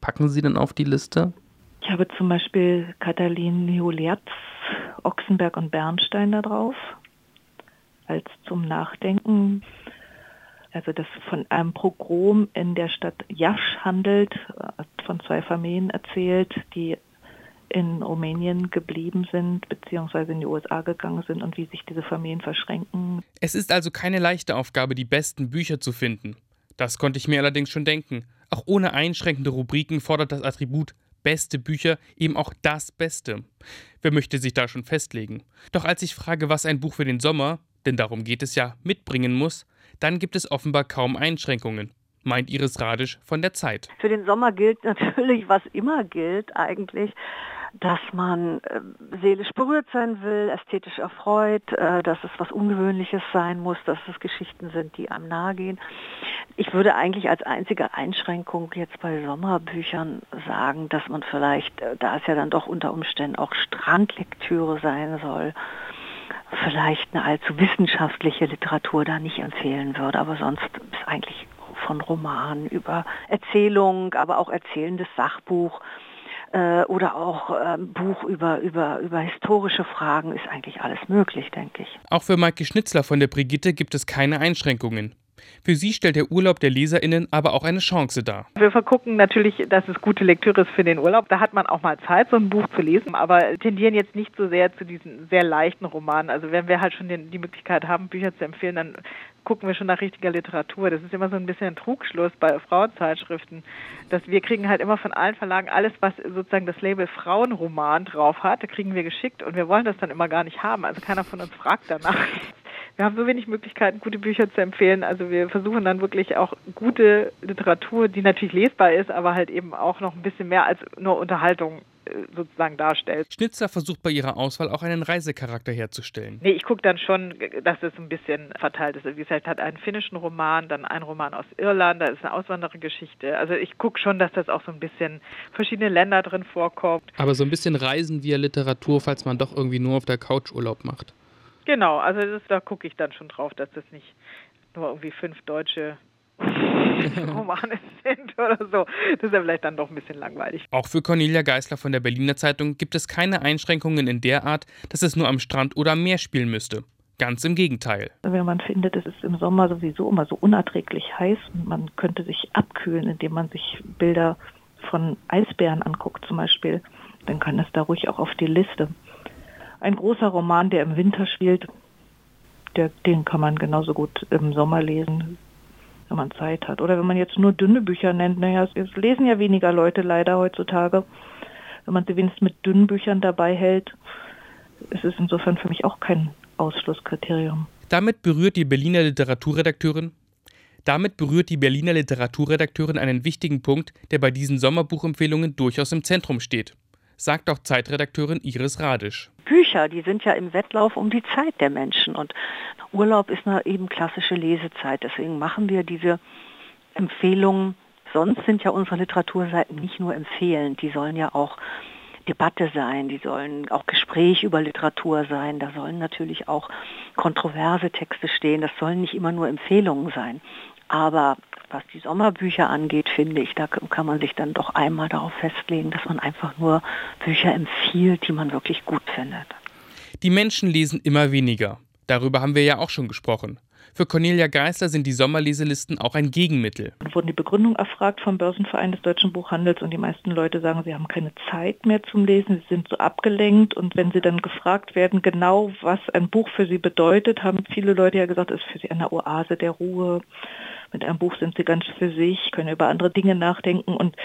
packen Sie denn auf die Liste? Ich habe zum Beispiel Katalin Juliatz, Ochsenberg und Bernstein da drauf, als zum Nachdenken. Also das von einem Pogrom in der Stadt Jasch handelt, von zwei Familien erzählt, die in Rumänien geblieben sind, beziehungsweise in die USA gegangen sind und wie sich diese Familien verschränken. Es ist also keine leichte Aufgabe, die besten Bücher zu finden. Das konnte ich mir allerdings schon denken. Auch ohne einschränkende Rubriken fordert das Attribut beste Bücher eben auch das Beste. Wer möchte sich da schon festlegen? Doch als ich frage, was ein Buch für den Sommer, denn darum geht es ja, mitbringen muss, dann gibt es offenbar kaum Einschränkungen meint Iris Radisch von der Zeit. Für den Sommer gilt natürlich, was immer gilt eigentlich, dass man äh, seelisch berührt sein will, ästhetisch erfreut, äh, dass es was Ungewöhnliches sein muss, dass es Geschichten sind, die einem nahe gehen. Ich würde eigentlich als einzige Einschränkung jetzt bei Sommerbüchern sagen, dass man vielleicht, äh, da es ja dann doch unter Umständen auch Strandlektüre sein soll, vielleicht eine allzu wissenschaftliche Literatur da nicht empfehlen würde. Aber sonst ist eigentlich von Romanen über Erzählung, aber auch erzählendes Sachbuch äh, oder auch äh, Buch über, über, über historische Fragen ist eigentlich alles möglich, denke ich. Auch für Maike Schnitzler von der Brigitte gibt es keine Einschränkungen. Für sie stellt der Urlaub der LeserInnen aber auch eine Chance dar. Wir vergucken natürlich, dass es gute Lektüre ist für den Urlaub. Da hat man auch mal Zeit, so ein Buch zu lesen, aber tendieren jetzt nicht so sehr zu diesen sehr leichten Romanen. Also wenn wir halt schon den, die Möglichkeit haben, Bücher zu empfehlen, dann gucken wir schon nach richtiger Literatur. Das ist immer so ein bisschen ein Trugschluss bei Frauenzeitschriften, dass wir kriegen halt immer von allen Verlagen alles, was sozusagen das Label Frauenroman drauf hat, kriegen wir geschickt und wir wollen das dann immer gar nicht haben. Also keiner von uns fragt danach. Wir haben so wenig Möglichkeiten, gute Bücher zu empfehlen. Also wir versuchen dann wirklich auch gute Literatur, die natürlich lesbar ist, aber halt eben auch noch ein bisschen mehr als nur Unterhaltung sozusagen darstellt. Schnitzer versucht bei ihrer Auswahl auch einen Reisecharakter herzustellen. Nee, ich gucke dann schon, dass es ein bisschen verteilt ist. Wie gesagt, hat einen finnischen Roman, dann einen Roman aus Irland, da ist eine Auswanderergeschichte. Also ich gucke schon, dass das auch so ein bisschen verschiedene Länder drin vorkommt. Aber so ein bisschen Reisen via Literatur, falls man doch irgendwie nur auf der Couch Urlaub macht. Genau, also das, da gucke ich dann schon drauf, dass das nicht nur irgendwie fünf deutsche Romane sind oder so. Das ist ja vielleicht dann doch ein bisschen langweilig. Auch für Cornelia Geisler von der Berliner Zeitung gibt es keine Einschränkungen in der Art, dass es nur am Strand oder am Meer spielen müsste. Ganz im Gegenteil. Wenn man findet, es ist im Sommer sowieso immer so unerträglich heiß und man könnte sich abkühlen, indem man sich Bilder von Eisbären anguckt zum Beispiel, dann kann es da ruhig auch auf die Liste. Ein großer Roman, der im Winter spielt, der, den kann man genauso gut im Sommer lesen wenn man Zeit hat. Oder wenn man jetzt nur dünne Bücher nennt, naja, es lesen ja weniger Leute leider heutzutage. Wenn man sie wenigstens mit dünnen Büchern dabei hält, ist es insofern für mich auch kein Ausschlusskriterium. Damit berührt die Berliner Literaturredakteurin damit berührt die Berliner Literaturredakteurin einen wichtigen Punkt, der bei diesen Sommerbuchempfehlungen durchaus im Zentrum steht sagt auch Zeitredakteurin Iris Radisch. Bücher, die sind ja im Wettlauf um die Zeit der Menschen und Urlaub ist eine eben klassische Lesezeit. Deswegen machen wir diese Empfehlungen. Sonst sind ja unsere Literaturseiten nicht nur empfehlend, die sollen ja auch Debatte sein, die sollen auch Gespräch über Literatur sein, da sollen natürlich auch kontroverse Texte stehen, das sollen nicht immer nur Empfehlungen sein. Aber was die Sommerbücher angeht, finde ich, da kann man sich dann doch einmal darauf festlegen, dass man einfach nur Bücher empfiehlt, die man wirklich gut findet. Die Menschen lesen immer weniger. Darüber haben wir ja auch schon gesprochen. Für Cornelia Geisler sind die Sommerleselisten auch ein Gegenmittel. Dann wurden die Begründung erfragt vom Börsenverein des deutschen Buchhandels und die meisten Leute sagen, sie haben keine Zeit mehr zum Lesen, sie sind so abgelenkt und wenn sie dann gefragt werden, genau was ein Buch für sie bedeutet, haben viele Leute ja gesagt, es ist für sie eine Oase der Ruhe. Mit einem Buch sind sie ganz für sich, können über andere Dinge nachdenken und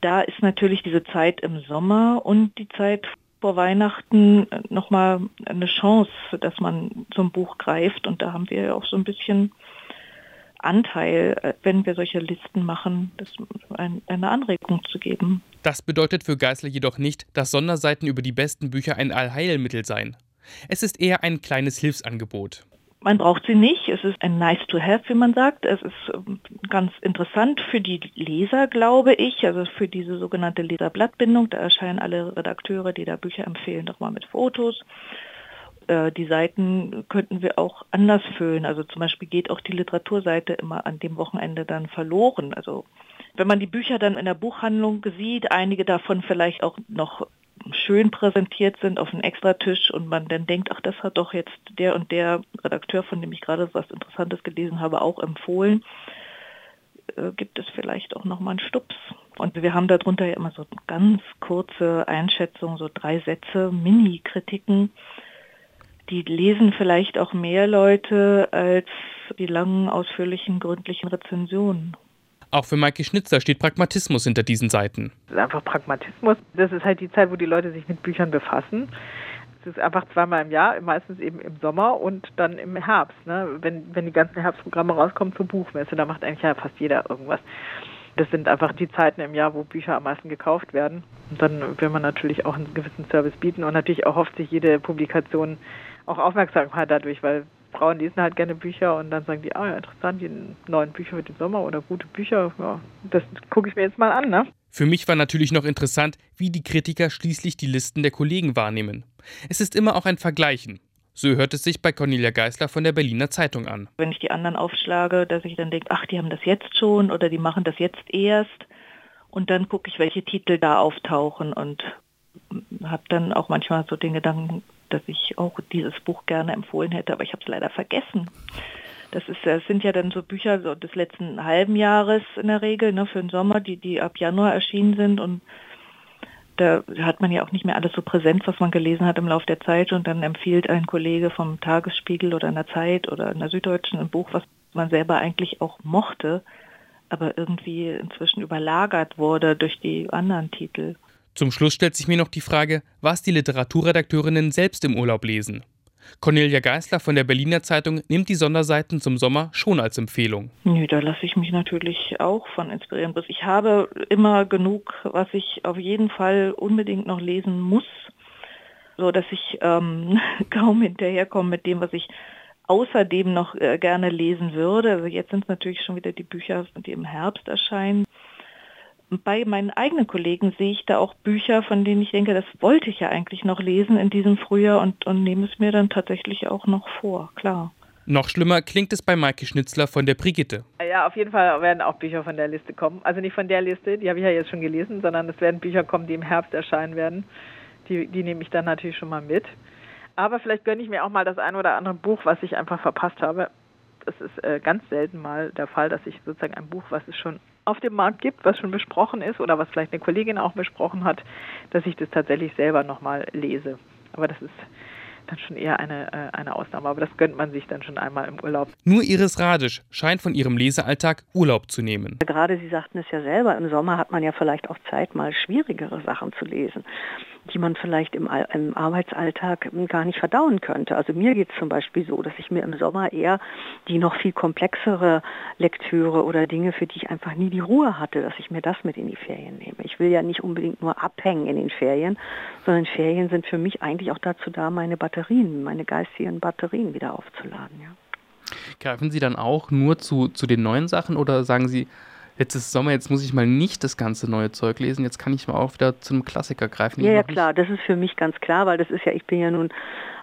da ist natürlich diese Zeit im Sommer und die Zeit vor Weihnachten nochmal eine Chance, dass man zum Buch greift. Und da haben wir ja auch so ein bisschen Anteil, äh, wenn wir solche Listen machen, das ein, eine Anregung zu geben. Das bedeutet für Geißler jedoch nicht, dass Sonderseiten über die besten Bücher ein Allheilmittel seien. Es ist eher ein kleines Hilfsangebot. Man braucht sie nicht. Es ist ein nice to have, wie man sagt. Es ist ähm, ganz interessant für die Leser, glaube ich, also für diese sogenannte Leserblattbindung. Da erscheinen alle Redakteure, die da Bücher empfehlen, nochmal mit Fotos. Äh, die Seiten könnten wir auch anders füllen. Also zum Beispiel geht auch die Literaturseite immer an dem Wochenende dann verloren. Also wenn man die Bücher dann in der Buchhandlung sieht, einige davon vielleicht auch noch schön präsentiert sind auf einem Extratisch und man dann denkt, ach, das hat doch jetzt der und der Redakteur, von dem ich gerade was Interessantes gelesen habe, auch empfohlen, äh, gibt es vielleicht auch nochmal einen Stups. Und wir haben darunter ja immer so ganz kurze Einschätzungen, so drei Sätze, Mini-Kritiken. Die lesen vielleicht auch mehr Leute als die langen, ausführlichen, gründlichen Rezensionen. Auch für Maike Schnitzer steht Pragmatismus hinter diesen Seiten. Einfach Pragmatismus. Das ist halt die Zeit, wo die Leute sich mit Büchern befassen. Es ist einfach zweimal im Jahr, meistens eben im Sommer und dann im Herbst. Ne? Wenn, wenn die ganzen Herbstprogramme rauskommen zur Buchmesse, da macht eigentlich ja fast jeder irgendwas. Das sind einfach die Zeiten im Jahr, wo Bücher am meisten gekauft werden. Und dann will man natürlich auch einen gewissen Service bieten und natürlich auch hofft sich jede Publikation auch Aufmerksamkeit dadurch, weil Frauen lesen halt gerne Bücher und dann sagen die, ah ja, interessant, die neuen Bücher für den Sommer oder gute Bücher, ja, das gucke ich mir jetzt mal an, ne? Für mich war natürlich noch interessant, wie die Kritiker schließlich die Listen der Kollegen wahrnehmen. Es ist immer auch ein Vergleichen. So hört es sich bei Cornelia Geisler von der Berliner Zeitung an. Wenn ich die anderen aufschlage, dass ich dann denke, ach, die haben das jetzt schon oder die machen das jetzt erst. Und dann gucke ich, welche Titel da auftauchen und habe dann auch manchmal so den Gedanken, dass ich auch dieses Buch gerne empfohlen hätte, aber ich habe es leider vergessen. Das, ist, das sind ja dann so Bücher so des letzten halben Jahres in der Regel, ne, für den Sommer, die, die ab Januar erschienen sind und da hat man ja auch nicht mehr alles so präsent, was man gelesen hat im Laufe der Zeit und dann empfiehlt ein Kollege vom Tagesspiegel oder in der Zeit oder in der Süddeutschen ein Buch, was man selber eigentlich auch mochte, aber irgendwie inzwischen überlagert wurde durch die anderen Titel. Zum Schluss stellt sich mir noch die Frage, was die Literaturredakteurinnen selbst im Urlaub lesen. Cornelia Geisler von der Berliner Zeitung nimmt die Sonderseiten zum Sommer schon als Empfehlung. Nö, da lasse ich mich natürlich auch von inspirieren. Ich habe immer genug, was ich auf jeden Fall unbedingt noch lesen muss, so dass ich ähm, kaum hinterherkomme mit dem, was ich außerdem noch äh, gerne lesen würde. Also jetzt sind es natürlich schon wieder die Bücher, die im Herbst erscheinen bei meinen eigenen Kollegen sehe ich da auch Bücher, von denen ich denke, das wollte ich ja eigentlich noch lesen in diesem Frühjahr und, und nehme es mir dann tatsächlich auch noch vor, klar. Noch schlimmer klingt es bei Maike Schnitzler von der Brigitte. Ja, auf jeden Fall werden auch Bücher von der Liste kommen. Also nicht von der Liste, die habe ich ja jetzt schon gelesen, sondern es werden Bücher kommen, die im Herbst erscheinen werden. Die, die nehme ich dann natürlich schon mal mit. Aber vielleicht gönne ich mir auch mal das ein oder andere Buch, was ich einfach verpasst habe. Das ist äh, ganz selten mal der Fall, dass ich sozusagen ein Buch, was es schon auf dem Markt gibt, was schon besprochen ist oder was vielleicht eine Kollegin auch besprochen hat, dass ich das tatsächlich selber nochmal lese. Aber das ist dann schon eher eine, äh, eine Ausnahme. Aber das gönnt man sich dann schon einmal im Urlaub. Nur Iris Radisch scheint von ihrem Lesealltag Urlaub zu nehmen. Gerade Sie sagten es ja selber, im Sommer hat man ja vielleicht auch Zeit, mal schwierigere Sachen zu lesen die man vielleicht im, im Arbeitsalltag gar nicht verdauen könnte. Also mir geht es zum Beispiel so, dass ich mir im Sommer eher die noch viel komplexere Lektüre oder Dinge, für die ich einfach nie die Ruhe hatte, dass ich mir das mit in die Ferien nehme. Ich will ja nicht unbedingt nur abhängen in den Ferien, sondern Ferien sind für mich eigentlich auch dazu da, meine Batterien, meine geistigen Batterien wieder aufzuladen. Ja. Greifen Sie dann auch nur zu, zu den neuen Sachen oder sagen Sie, jetzt ist Sommer, jetzt muss ich mal nicht das ganze neue Zeug lesen, jetzt kann ich mal auch wieder zu einem Klassiker greifen. Ja, ja klar, das ist für mich ganz klar, weil das ist ja, ich bin ja nun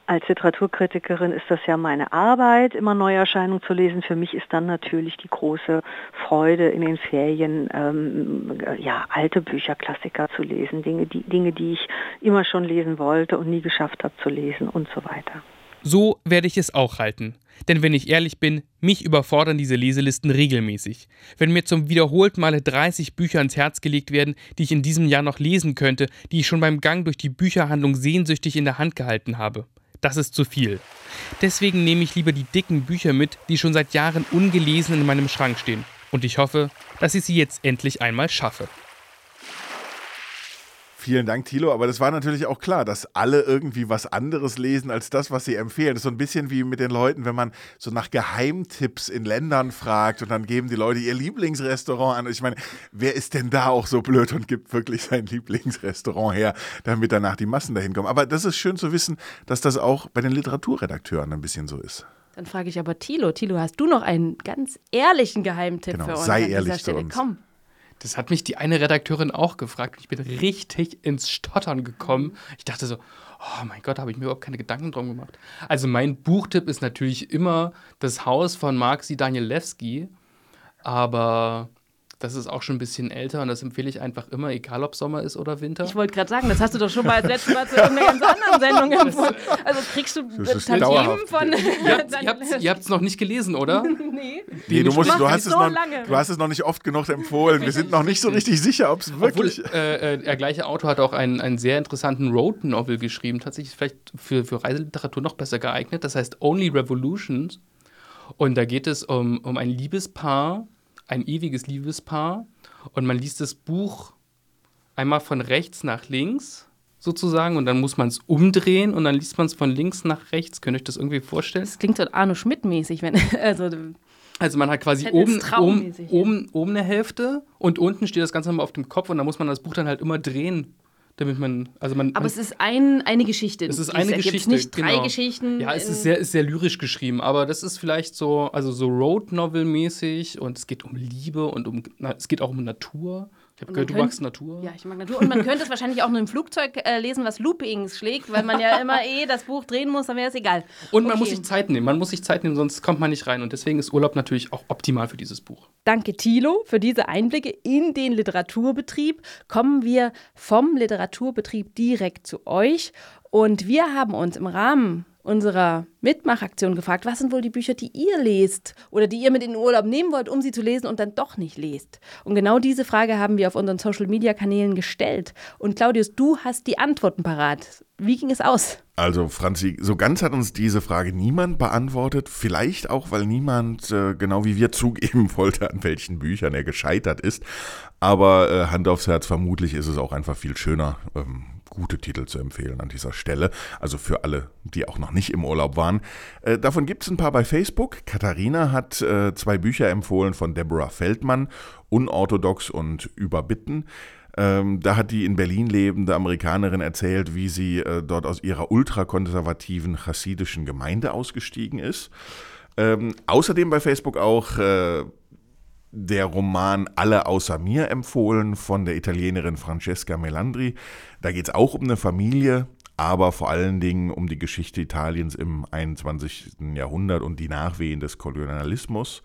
als Literaturkritikerin ist das ja meine Arbeit, immer Neuerscheinungen zu lesen. Für mich ist dann natürlich die große Freude in den Ferien, ähm, ja, alte Bücher, Klassiker zu lesen, Dinge die, Dinge, die ich immer schon lesen wollte und nie geschafft habe zu lesen und so weiter. So werde ich es auch halten. Denn wenn ich ehrlich bin, mich überfordern diese Leselisten regelmäßig. Wenn mir zum wiederholten Male 30 Bücher ans Herz gelegt werden, die ich in diesem Jahr noch lesen könnte, die ich schon beim Gang durch die Bücherhandlung sehnsüchtig in der Hand gehalten habe. Das ist zu viel. Deswegen nehme ich lieber die dicken Bücher mit, die schon seit Jahren ungelesen in meinem Schrank stehen. Und ich hoffe, dass ich sie jetzt endlich einmal schaffe. Vielen Dank, Thilo. Aber das war natürlich auch klar, dass alle irgendwie was anderes lesen als das, was sie empfehlen. Das ist so ein bisschen wie mit den Leuten, wenn man so nach Geheimtipps in Ländern fragt und dann geben die Leute ihr Lieblingsrestaurant an. Ich meine, wer ist denn da auch so blöd und gibt wirklich sein Lieblingsrestaurant her, damit danach die Massen dahin kommen? Aber das ist schön zu wissen, dass das auch bei den Literaturredakteuren ein bisschen so ist. Dann frage ich aber Thilo. Thilo, hast du noch einen ganz ehrlichen Geheimtipp Genau, für uns sei an ehrlich dieser zu Stelle? uns. Komm. Das hat mich die eine Redakteurin auch gefragt. Ich bin richtig ins Stottern gekommen. Ich dachte so, oh mein Gott, habe ich mir überhaupt keine Gedanken drum gemacht. Also mein Buchtipp ist natürlich immer das Haus von Marksi Danielewski. Aber das ist auch schon ein bisschen älter und das empfehle ich einfach immer, egal ob Sommer ist oder Winter. Ich wollte gerade sagen, das hast du doch schon mal als letztes Mal zu irgendeiner ganz anderen Sendung empfohlen. Also kriegst du Tantiemen dauerhaft. von. Ihr habt habt's noch nicht gelesen, oder? nee. Nee, du, musst, du, hast es so noch, du hast es noch nicht oft genug empfohlen. Wir sind noch nicht so richtig sicher, ob es Obwohl, wirklich. äh, äh, der gleiche Autor hat auch einen, einen sehr interessanten Road-Novel geschrieben, tatsächlich vielleicht für, für Reiseliteratur noch besser geeignet. Das heißt Only Revolutions. Und da geht es um, um ein Liebespaar, ein ewiges Liebespaar. Und man liest das Buch einmal von rechts nach links sozusagen und dann muss man es umdrehen und dann liest man es von links nach rechts. Könnt ihr euch das irgendwie vorstellen? Das klingt so Arno Schmidt-mäßig, wenn. Also, Also man hat quasi oben, oben, oben, oben eine Hälfte und unten steht das Ganze mal auf dem Kopf und da muss man das Buch dann halt immer drehen, damit man, also man, aber man es ist ein, eine Geschichte. es ist eine ergibt Geschichte, nicht drei genau. Geschichten. Ja, es ist sehr, ist sehr lyrisch geschrieben, aber das ist vielleicht so, also so Road Novel mäßig und es geht um Liebe und um, na, es geht auch um Natur. Ich habe gehört, man du magst Natur. Ja, ich mag Natur. Und man könnte es wahrscheinlich auch nur im Flugzeug äh, lesen, was Loopings schlägt, weil man ja immer eh das Buch drehen muss, dann wäre es egal. Und man Okay. muss sich Zeit nehmen, man muss sich Zeit nehmen, sonst kommt man nicht rein und deswegen ist Urlaub natürlich auch optimal für dieses Buch. Danke, Thilo, für diese Einblicke in den Literaturbetrieb. Kommen wir vom Literaturbetrieb direkt zu euch. Und wir haben uns im Rahmen unserer Mitmachaktion gefragt, was sind wohl die Bücher, die ihr lest oder die ihr mit in den Urlaub nehmen wollt, um sie zu lesen und dann doch nicht lest. Und genau diese Frage haben wir auf unseren Social-Media-Kanälen gestellt. Und Claudius, du hast die Antworten parat. Wie ging es aus? Also, Franzi, so ganz hat uns diese Frage niemand beantwortet. Vielleicht auch, weil niemand, äh, genau wie wir, zugeben wollte, an welchen Büchern er gescheitert ist. Aber äh, Hand aufs Herz, vermutlich ist es auch einfach viel schöner, ähm, gute Titel zu empfehlen an dieser Stelle. Also für alle, die auch noch nicht im Urlaub waren. Äh, davon gibt es ein paar bei Facebook. Katharina hat äh, zwei Bücher empfohlen von Deborah Feldmann, Unorthodox und Überbitten. Ähm, da hat die in Berlin lebende Amerikanerin erzählt, wie sie äh, dort aus ihrer ultrakonservativen chassidischen Gemeinde ausgestiegen ist. Ähm, außerdem bei Facebook auch äh, der Roman Alle außer mir empfohlen von der Italienerin Francesca Melandri. Da geht es auch um eine Familie, aber vor allen Dingen um die Geschichte Italiens im 21. Jahrhundert und die Nachwehen des Kolonialismus.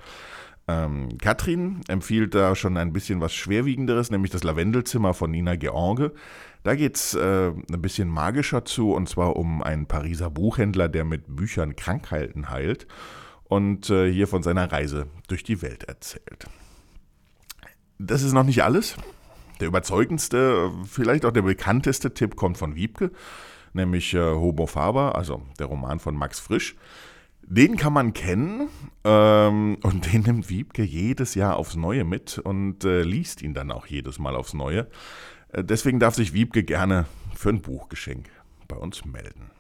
Ähm, Katrin empfiehlt da schon ein bisschen was Schwerwiegenderes, nämlich das Lavendelzimmer von Nina George. Da geht es äh, ein bisschen magischer zu, und zwar um einen Pariser Buchhändler, der mit Büchern Krankheiten heilt und äh, hier von seiner Reise durch die Welt erzählt. Das ist noch nicht alles. Der überzeugendste, vielleicht auch der bekannteste Tipp kommt von Wiebke, nämlich äh, Homo Faber, also der Roman von Max Frisch. Den kann man kennen ähm, und den nimmt Wiebke jedes Jahr aufs Neue mit und äh, liest ihn dann auch jedes Mal aufs Neue. Äh, deswegen darf sich Wiebke gerne für ein Buchgeschenk bei uns melden.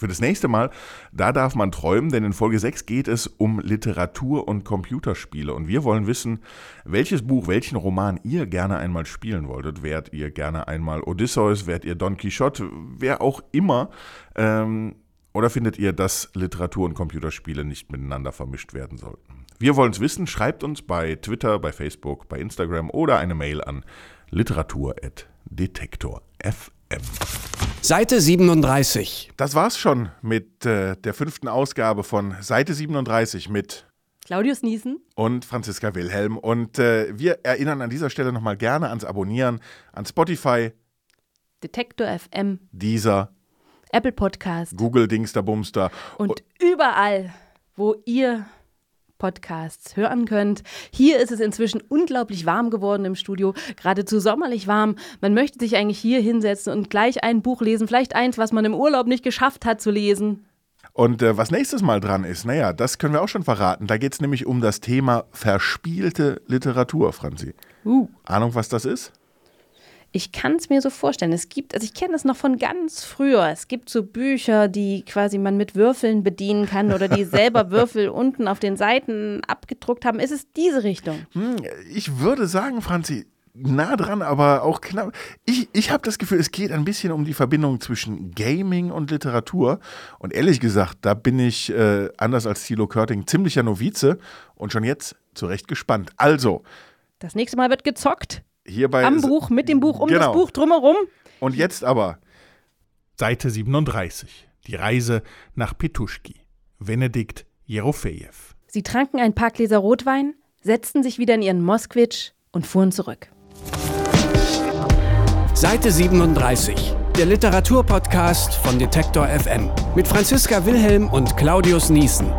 Für das nächste Mal, da darf man träumen, denn in Folge 6 geht es um Literatur und Computerspiele. Und wir wollen wissen, welches Buch, welchen Roman ihr gerne einmal spielen wolltet. Wärt ihr gerne einmal Odysseus, wärt ihr Don Quixote, wer auch immer. Ähm, oder findet ihr, dass Literatur und Computerspiele nicht miteinander vermischt werden sollten? Wir wollen es wissen. Schreibt uns bei Twitter, bei Facebook, bei Instagram oder eine Mail an literatur.detektor.fm. Seite 37. Das war's schon mit äh, der fünften Ausgabe von Seite 37 mit Claudius Niesen. und Franziska Wilhelm. Und äh, wir erinnern an dieser Stelle nochmal gerne ans Abonnieren, an Spotify, Detektor FM, dieser, Apple Podcast Google Dingster Bumster. und überall, wo ihr Podcasts hören könnt. Hier ist es inzwischen unglaublich warm geworden im Studio, geradezu sommerlich warm. Man möchte sich eigentlich hier hinsetzen und gleich ein Buch lesen, vielleicht eins, was man im Urlaub nicht geschafft hat zu lesen. Und äh, was nächstes Mal dran ist, naja, das können wir auch schon verraten. Da geht es nämlich um das Thema verspielte Literatur, Franzi. Uh. Ahnung, was das ist? Ich kann es mir so vorstellen. Es gibt, also ich kenne das noch von ganz früher. Es gibt so Bücher, die quasi man mit Würfeln bedienen kann oder die selber Würfel unten auf den Seiten abgedruckt haben. Ist es diese Richtung? Hm, ich würde sagen, Franzi, nah dran, aber auch knapp. Ich, ich habe das Gefühl, es geht ein bisschen um die Verbindung zwischen Gaming und Literatur. Und ehrlich gesagt, da bin ich, äh, anders als Thilo Körting, ziemlicher Novize und schon jetzt zurecht gespannt. Also. Das nächste Mal wird gezockt. Hierbei Am Buch, mit dem Buch, um genau. das Buch drumherum. Und jetzt aber Seite 37. Die Reise nach Petuschki. Benedikt Jerofejew. Sie tranken ein paar Gläser Rotwein, setzten sich wieder in ihren Moskwitsch und fuhren zurück. Seite 37. Der Literaturpodcast von Detektor FM mit Franziska Wilhelm und Claudius Niesen.